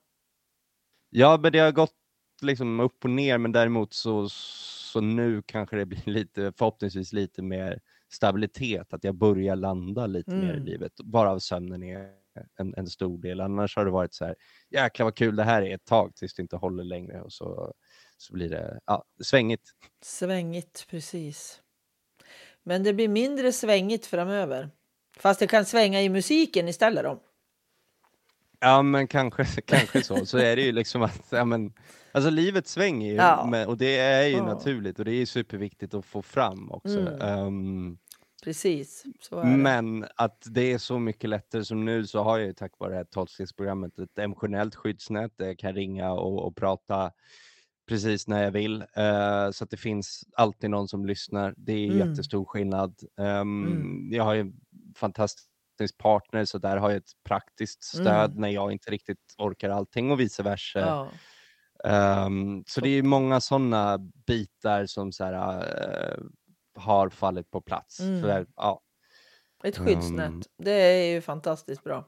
Speaker 2: Ja, men det har gått liksom upp och ner, men däremot så, så nu kanske det blir lite, förhoppningsvis lite mer stabilitet, att jag börjar landa lite mer i
Speaker 1: Mm.
Speaker 2: livet, varav sömnen är en, en stor del. Annars har det varit så här, jäklar vad kul det här är ett tag tills det inte håller längre och så, så blir det ja, svängigt.
Speaker 1: Svängigt, precis. Men det blir mindre svängigt framöver. Fast det kan svänga i musiken istället då.
Speaker 2: Ja, men kanske, kanske så. Så är det ju liksom att, ja men, alltså livet svänger ju,
Speaker 1: Ja.
Speaker 2: men, och det är ju
Speaker 1: Ja.
Speaker 2: naturligt och det är superviktigt att få fram också.
Speaker 1: Mm.
Speaker 2: Ehm,
Speaker 1: Precis, är det.
Speaker 2: Men att det är så mycket lättare som nu så har jag ju tack vare det här tolvstegsprogrammet ett emotionellt skyddsnät där jag kan ringa och, och prata precis när jag vill. eh, så att det finns alltid någon som lyssnar. Det är
Speaker 1: Mm.
Speaker 2: jättestor skillnad. Ehm,
Speaker 1: Mm.
Speaker 2: Jag har ju fantastisk partner så där har jag ett praktiskt stöd
Speaker 1: Mm.
Speaker 2: när jag inte riktigt orkar allting och vice versa.
Speaker 1: Ja,
Speaker 2: Ehm, så det är många sådana bitar som så här, eh, har fallit på plats.
Speaker 1: Mm.
Speaker 2: För, ja,
Speaker 1: ett skyddsnät.
Speaker 2: Um,
Speaker 1: Det är ju fantastiskt bra.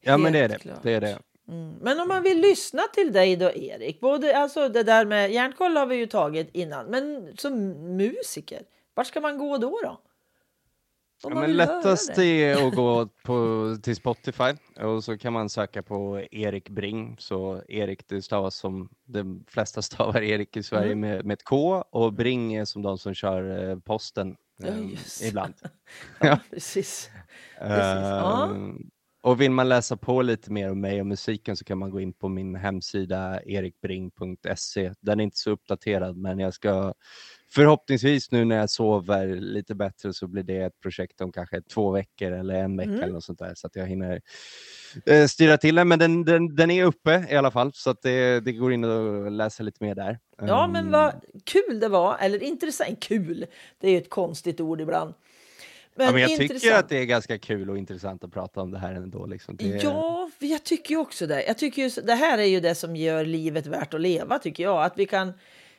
Speaker 2: Ja men det är
Speaker 1: Helt
Speaker 2: det.
Speaker 1: klart.
Speaker 2: det, är det.
Speaker 1: Mm. Men om man vill lyssna till dig då, Erik. Både, alltså det där med hjärnkoll har vi ju tagit innan. Men som musiker, vart ska man gå då? då?
Speaker 2: Ja, men lättast är att gå på, till Spotify och så kan man söka på Erik Bring. Så Erik det stavas som de flesta stavar Erik i Sverige
Speaker 1: Mm.
Speaker 2: med, med ett K och Bring är som de som kör eh, posten eh, ibland.
Speaker 1: Ja, precis. Precis.
Speaker 2: Ehm, Och vill man läsa på lite mer om mig och musiken så kan man gå in på min hemsida erikbring.se. Den är inte så uppdaterad men jag ska förhoppningsvis nu när jag sover lite bättre så blir det ett projekt om kanske två veckor eller en vecka
Speaker 1: Mm.
Speaker 2: eller något sånt där så att jag hinner eh, styra till den. Men den, den, den är uppe i alla fall så att det, det går in och läsa lite mer där.
Speaker 1: Ja, men
Speaker 2: Ehm,
Speaker 1: vad kul det var. Eller intressant. Kul, det är ju ett konstigt ord ibland. Men,
Speaker 2: ja, men jag tycker
Speaker 1: intressant.
Speaker 2: att det är ganska kul och intressant att prata om det här ändå. Liksom. Det,
Speaker 1: Ja, jag tycker också det. Jag tycker ju, det här är ju det som gör livet värt att leva, tycker jag. Att vi kan,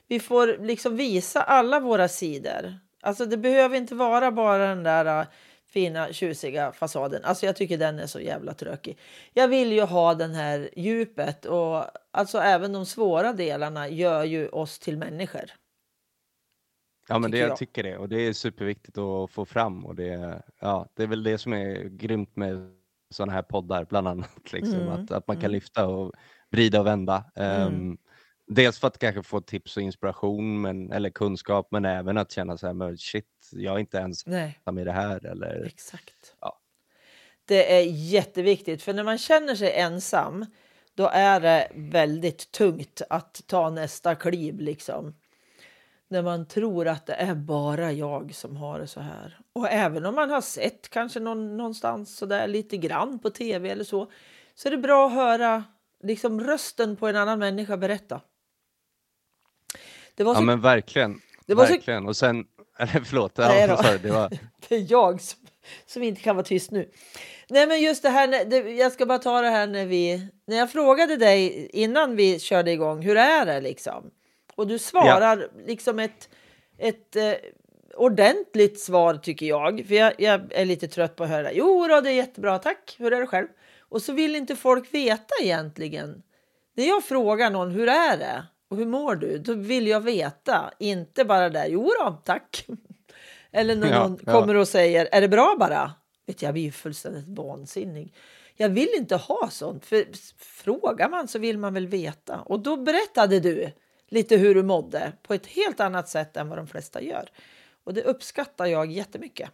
Speaker 1: vi får liksom visa alla våra sidor. Alltså det behöver inte vara bara den där uh, fina tjusiga fasaden. Alltså jag tycker den är så jävla trökig. Jag vill ju ha den här djupet och alltså även de svåra delarna gör ju oss till människor.
Speaker 2: Ja, men det, jag
Speaker 1: jag.
Speaker 2: tycker det. Och det är superviktigt att få fram. Och det, ja, det är väl det som är grymt med sådana här poddar, bland annat. Liksom,
Speaker 1: Mm,
Speaker 2: att, att man kan
Speaker 1: mm.
Speaker 2: lyfta och vrida och vända.
Speaker 1: Mm.
Speaker 2: Ehm, dels för att kanske få tips och inspiration men, eller kunskap, men även att känna så här, men shit, jag är inte ensam i det här. Eller,
Speaker 1: exakt.
Speaker 2: Ja.
Speaker 1: Det är jätteviktigt, för när man känner sig ensam då är det väldigt tungt att ta nästa kliv. Liksom. När man tror att det är bara jag som har det så här. Och även om man har sett kanske någon, någonstans så där lite grann på tv eller så, så är det bra att höra liksom, rösten på en annan människa berätta. Det var
Speaker 2: ja
Speaker 1: så
Speaker 2: men verkligen.
Speaker 1: Det var så-
Speaker 2: verkligen. Och sen, eller förlåt,
Speaker 1: Nej
Speaker 2: ja, du? det var,
Speaker 1: Det är jag som, som inte kan vara tyst nu. Nej, men just det här. när- Det, jag ska bara ta det här när vi. När jag frågade dig innan vi körde igång. Hur är det liksom? Och du svarar liksom ett, ett eh, ordentligt svar tycker jag. För jag, jag är lite trött på att höra. Jo, då, det är jättebra. Tack. Hur är det själv? Och så vill inte folk veta egentligen. När jag frågar någon hur är det och hur mår du? Då vill jag veta. Inte bara där. Jo då, tack. Eller när
Speaker 2: Ja,
Speaker 1: någon
Speaker 2: ja.
Speaker 1: kommer och säger är det bra bara? Vet jag, blir ju fullständigt vansinnig. Jag vill inte ha sånt. För frågar man så vill man väl veta. Och då berättade du lite hur du mådde på ett helt annat sätt än vad de flesta gör. Och det uppskattar jag jättemycket.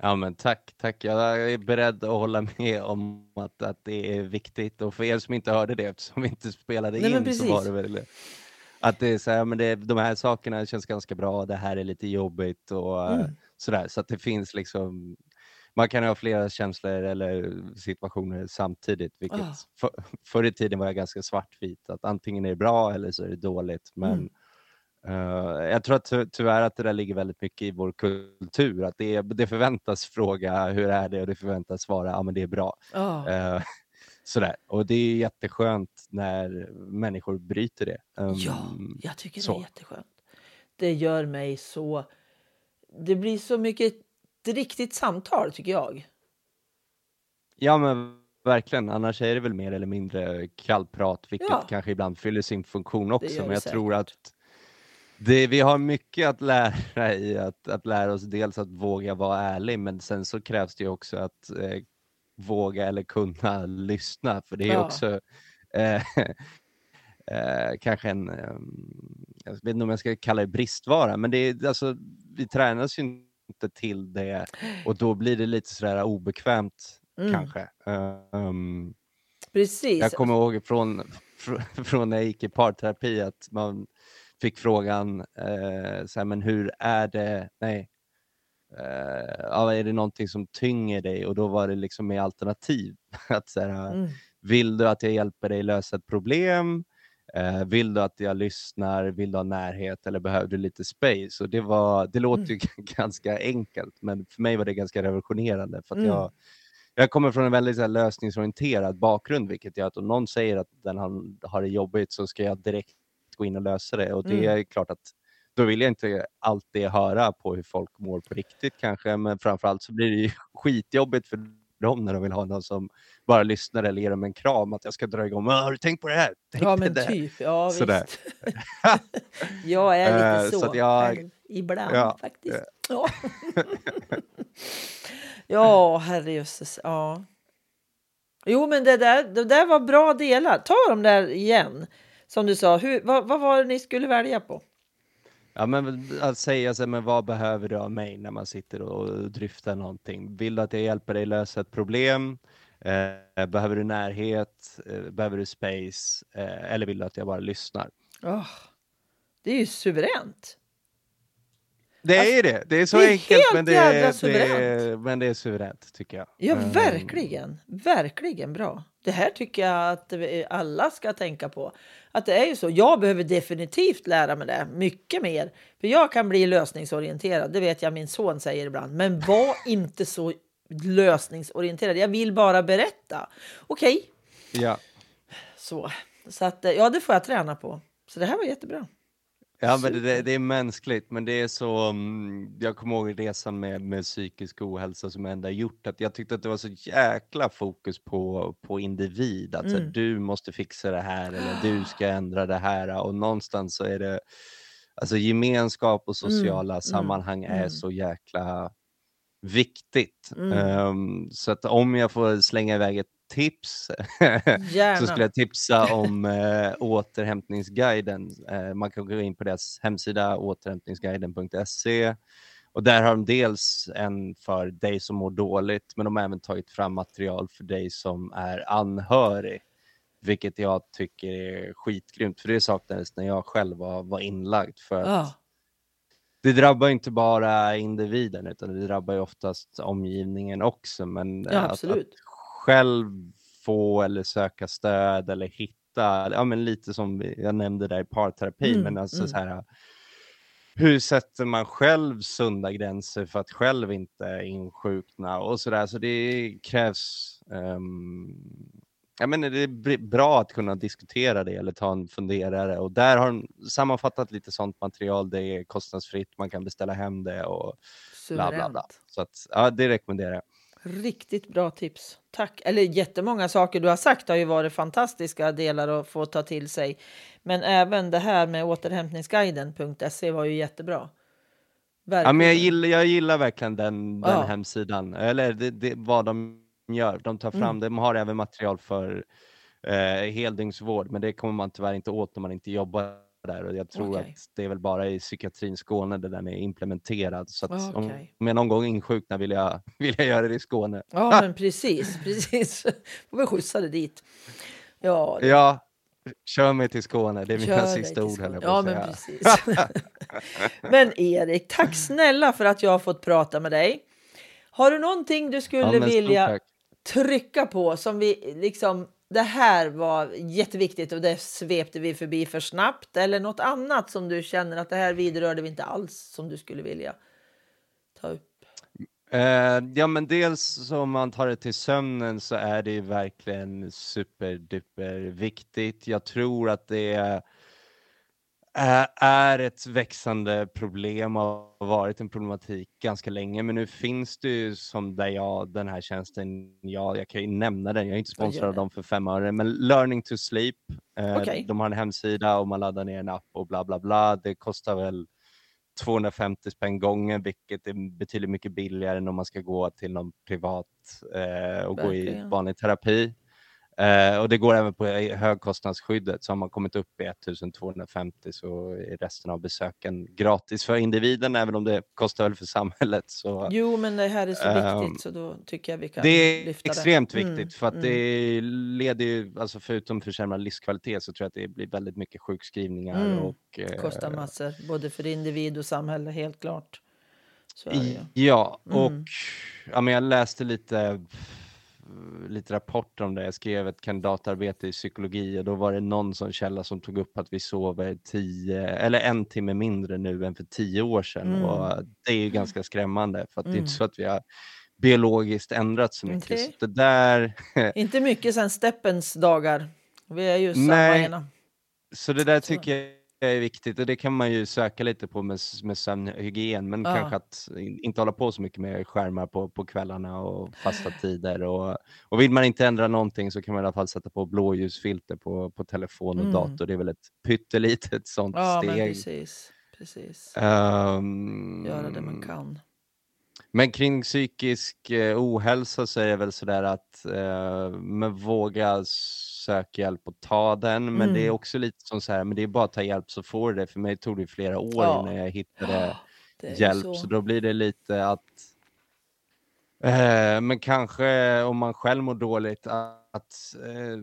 Speaker 2: Ja men tack, tack. Jag är beredd att hålla med om att, att det är viktigt. Och för er som inte hörde det eftersom vi inte spelade
Speaker 1: Nej,
Speaker 2: in så var det väl att det är så här, men det, de här sakerna känns ganska bra, det här är lite jobbigt och eh,
Speaker 1: Mm.
Speaker 2: sådär. Så att det finns liksom, man kan ha flera känslor eller situationer samtidigt. Vilket
Speaker 1: Ah.
Speaker 2: för, förr i tiden var jag ganska svartvit, att antingen är det bra eller så är det dåligt. Men
Speaker 1: Mm.
Speaker 2: Eh, jag tror att ty tyvärr att det där ligger väldigt mycket i vår kultur. Att det, det förväntas fråga hur är det och det förväntas svara ja men det är bra.
Speaker 1: Ja.
Speaker 2: Eh, sådär. Och det är jätteskönt när människor bryter det.
Speaker 1: Ja,
Speaker 2: Um,
Speaker 1: jag tycker det
Speaker 2: så.
Speaker 1: är jätteskönt. Det gör mig så... Det blir så mycket ett riktigt samtal tycker jag.
Speaker 2: ja men verkligen, annars är det väl mer eller mindre kallprat vilket
Speaker 1: Ja.
Speaker 2: kanske ibland fyller sin funktion också.
Speaker 1: det
Speaker 2: Men jag tror
Speaker 1: säkert.
Speaker 2: att det, vi har mycket att lära i att, att lära oss dels att våga vara ärlig men sen så krävs det ju också att eh, våga eller kunna lyssna för det är
Speaker 1: Ja.
Speaker 2: också eh, eh, kanske en, eh, jag vet inte om jag ska kalla det bristvara, men det är, alltså, vi tränas ju inte till det och då blir det lite sådär obekvämt
Speaker 1: Mm.
Speaker 2: kanske. Um,
Speaker 1: Precis.
Speaker 2: jag kommer ihåg från, fr- från när jag gick i parterapi att man fick frågan eh, så här, men hur är det, nej, eh, ja, är det någonting som tynger dig? Och då var det liksom med alternativ. att så här,
Speaker 1: Mm.
Speaker 2: Vill du att jag hjälper dig lösa ett problem? Eh, vill du att jag lyssnar? Vill du ha närhet eller behöver du lite space? Och det, var, det låter ju ganska enkelt, men för mig var det ganska revolutionerande. För
Speaker 1: Mm.
Speaker 2: jag, jag kommer från en väldigt så här, lösningsorienterad bakgrund, vilket gör att om någon säger att den har, har det jobbigt så ska jag direkt gå in och lösa det. Och det
Speaker 1: Mm.
Speaker 2: är klart att då vill jag inte alltid höra på hur folk mår på riktigt kanske, men framförallt så blir det ju skitjobbigt för dem när de vill ha någon som bara lyssnar eller ger dem en kram, att jag ska dra igång. "Ah, Har du tänkt på det här? Tänk
Speaker 1: Ja, men
Speaker 2: det här."
Speaker 1: typ. Ja,
Speaker 2: Sådär.
Speaker 1: visst. jag är lite
Speaker 2: Eh,
Speaker 1: så,
Speaker 2: så jag-
Speaker 1: själv, ibland
Speaker 2: Ja,
Speaker 1: faktiskt. Ja, ja herrejösses. Ja. Jo, men det där, det där var bra delar. Ta dem där igen. Som du sa, hur, vad, vad var det ni skulle välja på?
Speaker 2: Ja, men att säga sig, men vad behöver du av mig när man sitter och dryftar någonting? Vill du att jag hjälper dig lösa ett problem? Eh, behöver du närhet? Eh, behöver du space? Eh, eller vill du att jag bara lyssnar?
Speaker 1: Åh, det är ju suveränt.
Speaker 2: Det
Speaker 1: Alltså,
Speaker 2: är det. Det är så
Speaker 1: det är
Speaker 2: enkelt, men det, är, det, men det är suveränt tycker jag.
Speaker 1: Ja,
Speaker 2: Eh,
Speaker 1: verkligen. Verkligen bra. Det här tycker jag att alla ska tänka på. Att det är ju så. Jag behöver definitivt lära mig det mycket mer. För jag kan bli lösningsorienterad. Det vet jag min son säger ibland. Men var inte så lösningsorienterad. Jag vill bara berätta. Okej,
Speaker 2: Ja.
Speaker 1: så. Så att, ja, det får jag träna på. Så det här var jättebra.
Speaker 2: Ja, men det, det, är mänskligt, men det är så. Um, jag kommer ihåg resan med, med psykisk ohälsa som ändå gjort att jag tyckte att det var så jäkla fokus på, på individ. Att mm. du måste fixa det här eller du ska ändra det här och någonstans så är det alltså gemenskap och mm, sociala mm. sammanhang mm. är så jäkla viktigt. Um, så att om jag får slänga iväg ett tips så skulle jag tipsa om äh, återhämtningsguiden. Äh, man kan gå in på deras hemsida återhämtningsguiden.se och där har de dels en för dig som mår dåligt, men de har även tagit fram material för dig som är anhörig, vilket jag tycker är skitgrymt, för det saknades när jag själv var, var inlagd. För att oh. Det drabbar inte bara individen, utan det drabbar ju oftast omgivningen också. Men
Speaker 1: ja, att, att,
Speaker 2: själv få eller söka stöd eller hitta, ja men lite som jag nämnde där i parterapi, mm, men alltså mm. så här, hur sätter man själv sunda gränser för att själv inte insjukna och sådär. Så det krävs, um, jag menar det är bra att kunna diskutera det eller ta en funderare och där har de sammanfattat lite sånt material. Det är kostnadsfritt, man kan beställa hem det och bla bla bla. Så att, ja, det rekommenderar jag.
Speaker 1: Riktigt bra tips. Tack. Eller jättemånga saker du har sagt har ju varit fantastiska delar att få ta till sig. Men även det här med återhämtningsguiden.se var ju jättebra.
Speaker 2: Verkligen. Ja, men jag, gillar, jag gillar verkligen den, den ja. hemsidan. Eller det, det, vad de gör. De tar fram, mm. de har även material för eh, heldygnsvård, men det kommer man tyvärr inte åt om man inte jobbar där och jag tror okay. att det är väl bara i psykiatrin Skåne där den är implementerad. Så okay. om, om jag någon gång insjuknar vill jag, vill jag göra det i Skåne.
Speaker 1: Ja, men precis, precis. Får vi skjutsa det dit. Ja,
Speaker 2: det... ja, kör mig till Skåne. Det är mina sista ord. Höll
Speaker 1: ja, men precis. men Erik, tack snälla för att jag har fått prata med dig. Har du någonting du skulle ja, vilja trycka på som vi liksom det här var jätteviktigt och det svepte vi förbi för snabbt eller något annat som du känner att det här vidrörde vi inte alls som du skulle vilja ta upp?
Speaker 2: Uh, ja, men dels om man tar det till sömnen så är det verkligen superduper viktigt. Jag tror att det är är ett växande problem och har varit en problematik ganska länge. Men nu finns det ju som där jag, den här tjänsten, ja, jag kan ju nämna den, jag är inte sponsrad av dem för fem öre, men Learning to Sleep. Eh, okay. De har en hemsida och man laddar ner en app och bla bla bla. Det kostar väl 250 spänn gången, vilket är betydligt mycket billigare än om man ska gå till någon privat eh, och Verkligen. gå i vanlig terapi. Eh, och det går även på högkostnadsskyddet, så har man kommit upp i 1250 så är resten av besöken gratis för individen, även om det kostar väl för samhället. Så,
Speaker 1: jo, men det här är så eh, viktigt så då tycker jag vi kan
Speaker 2: Det är extremt det. viktigt mm, för att mm. det leder ju, alltså förutom försämrad livskvalitet så tror jag att det blir väldigt mycket sjukskrivningar. Mm. Och,
Speaker 1: eh, kostar massor, både för individ och samhälle, helt klart.
Speaker 2: Ja, och mm. ja, men jag läste lite lite rapporter om det. Jag skrev ett kandidatarbete i psykologi och då var det någon sån källa som tog upp att vi sover tio, eller en timme mindre nu än för tio år sedan. Mm. Och det är ju ganska skrämmande för att mm. det är inte mm. så att vi har biologiskt ändrat så mycket. Okay. Så det där...
Speaker 1: inte mycket sedan steppens dagar. Vi är ju samma ena.
Speaker 2: Så det där tycker jag är viktigt och det kan man ju söka lite på med, med sömnhygien, men ja. kanske att inte hålla på så mycket med skärmar på, på kvällarna och fasta tider. Och, och vill man inte ändra någonting så kan man i alla fall sätta på blåljusfilter på, på telefon och mm. dator. Det är väl ett pyttelitet sånt
Speaker 1: ja,
Speaker 2: steg.
Speaker 1: Men precis, precis. Um, Göra det man kan.
Speaker 2: Men kring psykisk eh, ohälsa så är det väl sådär att eh, men våga söka hjälp och ta den. Men mm. det är mm. också lite som så här, men det är bara att ta hjälp så får du det. För mig tog det flera år ja. innan jag hittade hjälp. Så. så. då blir det lite att eh, men kanske om man själv mår dåligt att eh,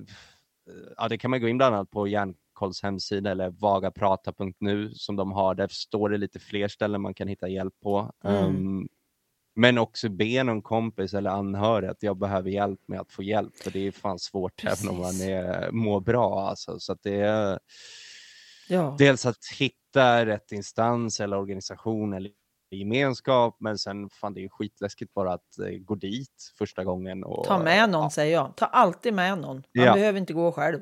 Speaker 2: ja, det kan man gå in bland annat på Hjärnkolls hemsida eller vagaprata.nu som de har. Där står det lite fler ställen man kan hitta hjälp på. Mm. Um, men också be någon kompis eller anhörig att jag behöver hjälp med att få hjälp. För det är fan svårt Precis. även om man är, mår bra. Alltså. Så det är ja. dels att hitta rätt instans eller organisation eller gemenskap. Men sen fan det är skitläskigt bara att eh, gå dit första gången. Och,
Speaker 1: Ta med någon ja. säger jag. Ta alltid med någon. Man ja. behöver inte gå själv.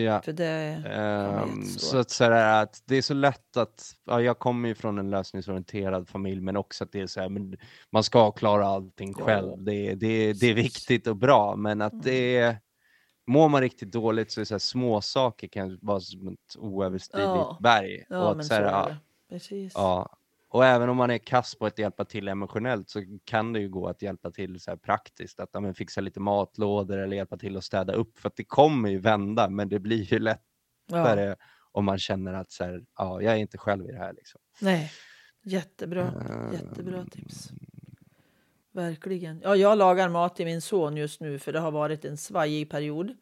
Speaker 2: Ja.
Speaker 1: För det jättesvårt.
Speaker 2: så att, så här, att det är så lätt att, ja, jag kommer ju från en lösningsorienterad familj, men också att det är så här, men man ska klara allting
Speaker 1: Ja,
Speaker 2: själv. Det, det, det är viktigt och bra, men att
Speaker 1: Mm.
Speaker 2: det är, mår man riktigt dåligt så är så här, små saker kan vara som ett oöverstigligt
Speaker 1: Ja.
Speaker 2: berg.
Speaker 1: Ja,
Speaker 2: och att, så
Speaker 1: så
Speaker 2: här,
Speaker 1: är
Speaker 2: ja.
Speaker 1: Precis.
Speaker 2: Ja, och även om man är kass på att hjälpa till emotionellt så kan det ju gå att hjälpa till så praktiskt, att ja, fixa lite matlådor eller hjälpa till att städa upp, för att det kommer ju vända, men det blir ju lättare
Speaker 1: Ja.
Speaker 2: om man känner att så här, ja, jag är inte själv i det här. Liksom.
Speaker 1: Nej, jättebra.
Speaker 2: Ehm,
Speaker 1: Jättebra tips. Verkligen. Ja, jag lagar mat till min son just nu för det har varit en svajig period.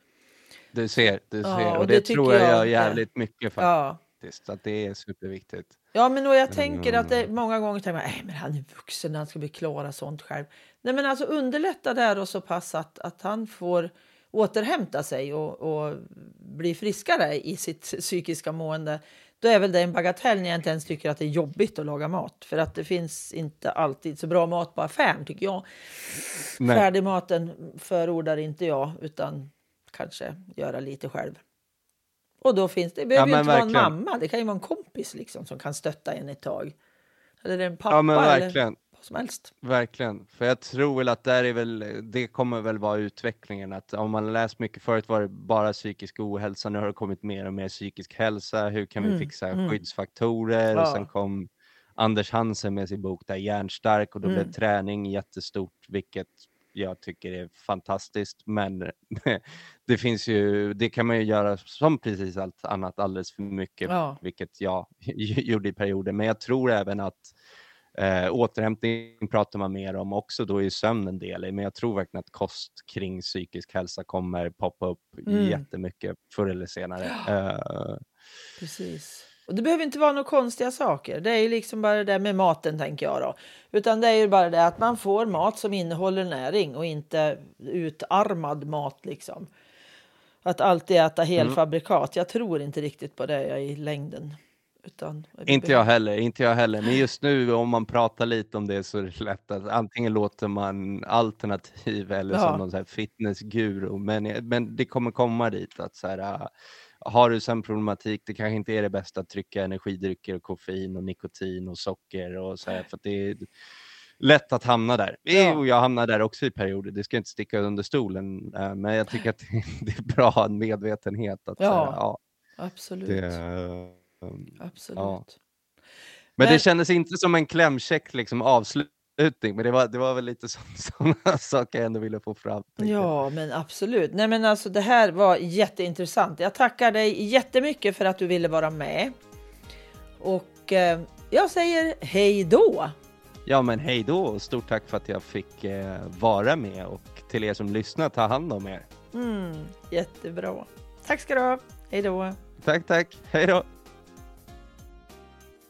Speaker 2: Du ser, du
Speaker 1: Ja,
Speaker 2: ser.
Speaker 1: och
Speaker 2: Och
Speaker 1: det
Speaker 2: det, tror jag
Speaker 1: jag
Speaker 2: gör jävligt mycket
Speaker 1: Ja,
Speaker 2: faktiskt, att det är superviktigt.
Speaker 1: Ja men och jag tänker att det många gånger tänker man, nej men han är vuxen, han ska bli klara sånt själv. Nej men alltså underlätta där och så pass att, att han får återhämta sig och, och bli friskare i sitt psykiska mående. Då är väl det en bagatell när jag inte ens tycker att det är jobbigt att laga mat. För att det finns inte alltid så bra mat på affären tycker jag.
Speaker 2: Nej.
Speaker 1: Färdigmaten förordar inte jag utan kanske göra lite själv. Och då finns det, det behöver ju
Speaker 2: men
Speaker 1: inte vara en
Speaker 2: verkligen.
Speaker 1: mamma, det kan ju vara en kompis liksom som kan stötta en ett tag. Eller en pappa
Speaker 2: Ja men
Speaker 1: eller
Speaker 2: verkligen.
Speaker 1: vad som helst.
Speaker 2: Verkligen, för jag tror väl att där är väl, det kommer väl vara utvecklingen att om man läst mycket förut var det bara psykisk ohälsa, nu har det kommit mer och mer psykisk hälsa, hur kan vi
Speaker 1: Mm,
Speaker 2: fixa
Speaker 1: mm.
Speaker 2: skyddsfaktorer? Och
Speaker 1: Ja.
Speaker 2: sen kom Anders Hansen med sin bok där Hjärnstark och då
Speaker 1: Mm.
Speaker 2: blev träning jättestort, vilket jag tycker är fantastiskt, men det finns ju, det kan man ju göra som precis allt annat alldeles för mycket,
Speaker 1: Ja.
Speaker 2: vilket jag gjorde i perioder, men jag tror även att Eh, återhämtning pratar man mer om också, då är sömn en del i, men jag tror verkligen att kost kring psykisk hälsa kommer poppa upp
Speaker 1: Mm.
Speaker 2: jättemycket förr eller senare. Eh,
Speaker 1: Precis. Och det behöver inte vara några konstiga saker. Det är ju liksom bara det där med maten tänker jag då. Utan det är ju bara det att man får mat som innehåller näring och inte utarmad mat liksom. Att alltid äta
Speaker 2: Mm.
Speaker 1: helfabrikat. Jag tror inte riktigt på det i längden. Utan
Speaker 2: inte jag heller, inte jag heller, men just nu om man pratar lite om det så är det lätt att antingen låter man alternativ eller
Speaker 1: Ja.
Speaker 2: som någon så här fitnessguru, men, men det kommer komma dit att så här, har du sömnproblematik, det kanske inte är det bästa att trycka energidrycker och koffein och nikotin och socker och så här, för det är lätt att hamna där.
Speaker 1: Ja.
Speaker 2: Och jag hamnar där också i perioder, det ska jag inte sticka under stolen, eh, men jag tycker att det, är bra medvetenhet att här,
Speaker 1: Ja,
Speaker 2: ja,
Speaker 1: Absolut.
Speaker 2: det,
Speaker 1: Absolut.
Speaker 2: ja.
Speaker 1: Men-
Speaker 2: Men, det kändes inte som en klämkäck liksom, avslutning, men det var, det var väl lite sådana saker jag ändå ville få fram.
Speaker 1: Ja, men absolut. Nej, men alltså, det här var jätteintressant. Jag tackar dig jättemycket för att du ville vara med. Och eh, jag säger hej då.
Speaker 2: Ja, men hej då och stort tack för att jag fick eh, vara med och till er som lyssnar, ta hand om er.
Speaker 1: Mm, jättebra. Tack ska du ha. Hej då.
Speaker 2: Tack, tack. Hej då.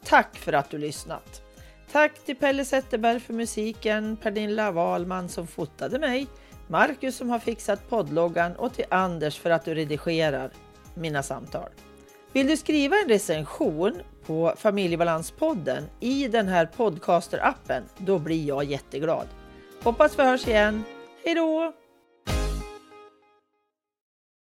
Speaker 1: Tack för att du lyssnat. Tack till Pelle Zetterberg för musiken, Pernilla Wahlman som fotade mig, Marcus som har fixat poddloggan och till Anders för att du redigerar mina samtal. Vill du skriva en recension på Familjebalanspodden i den här podcaster-appen, då blir jag jätteglad. Hoppas vi hörs igen. Hej då!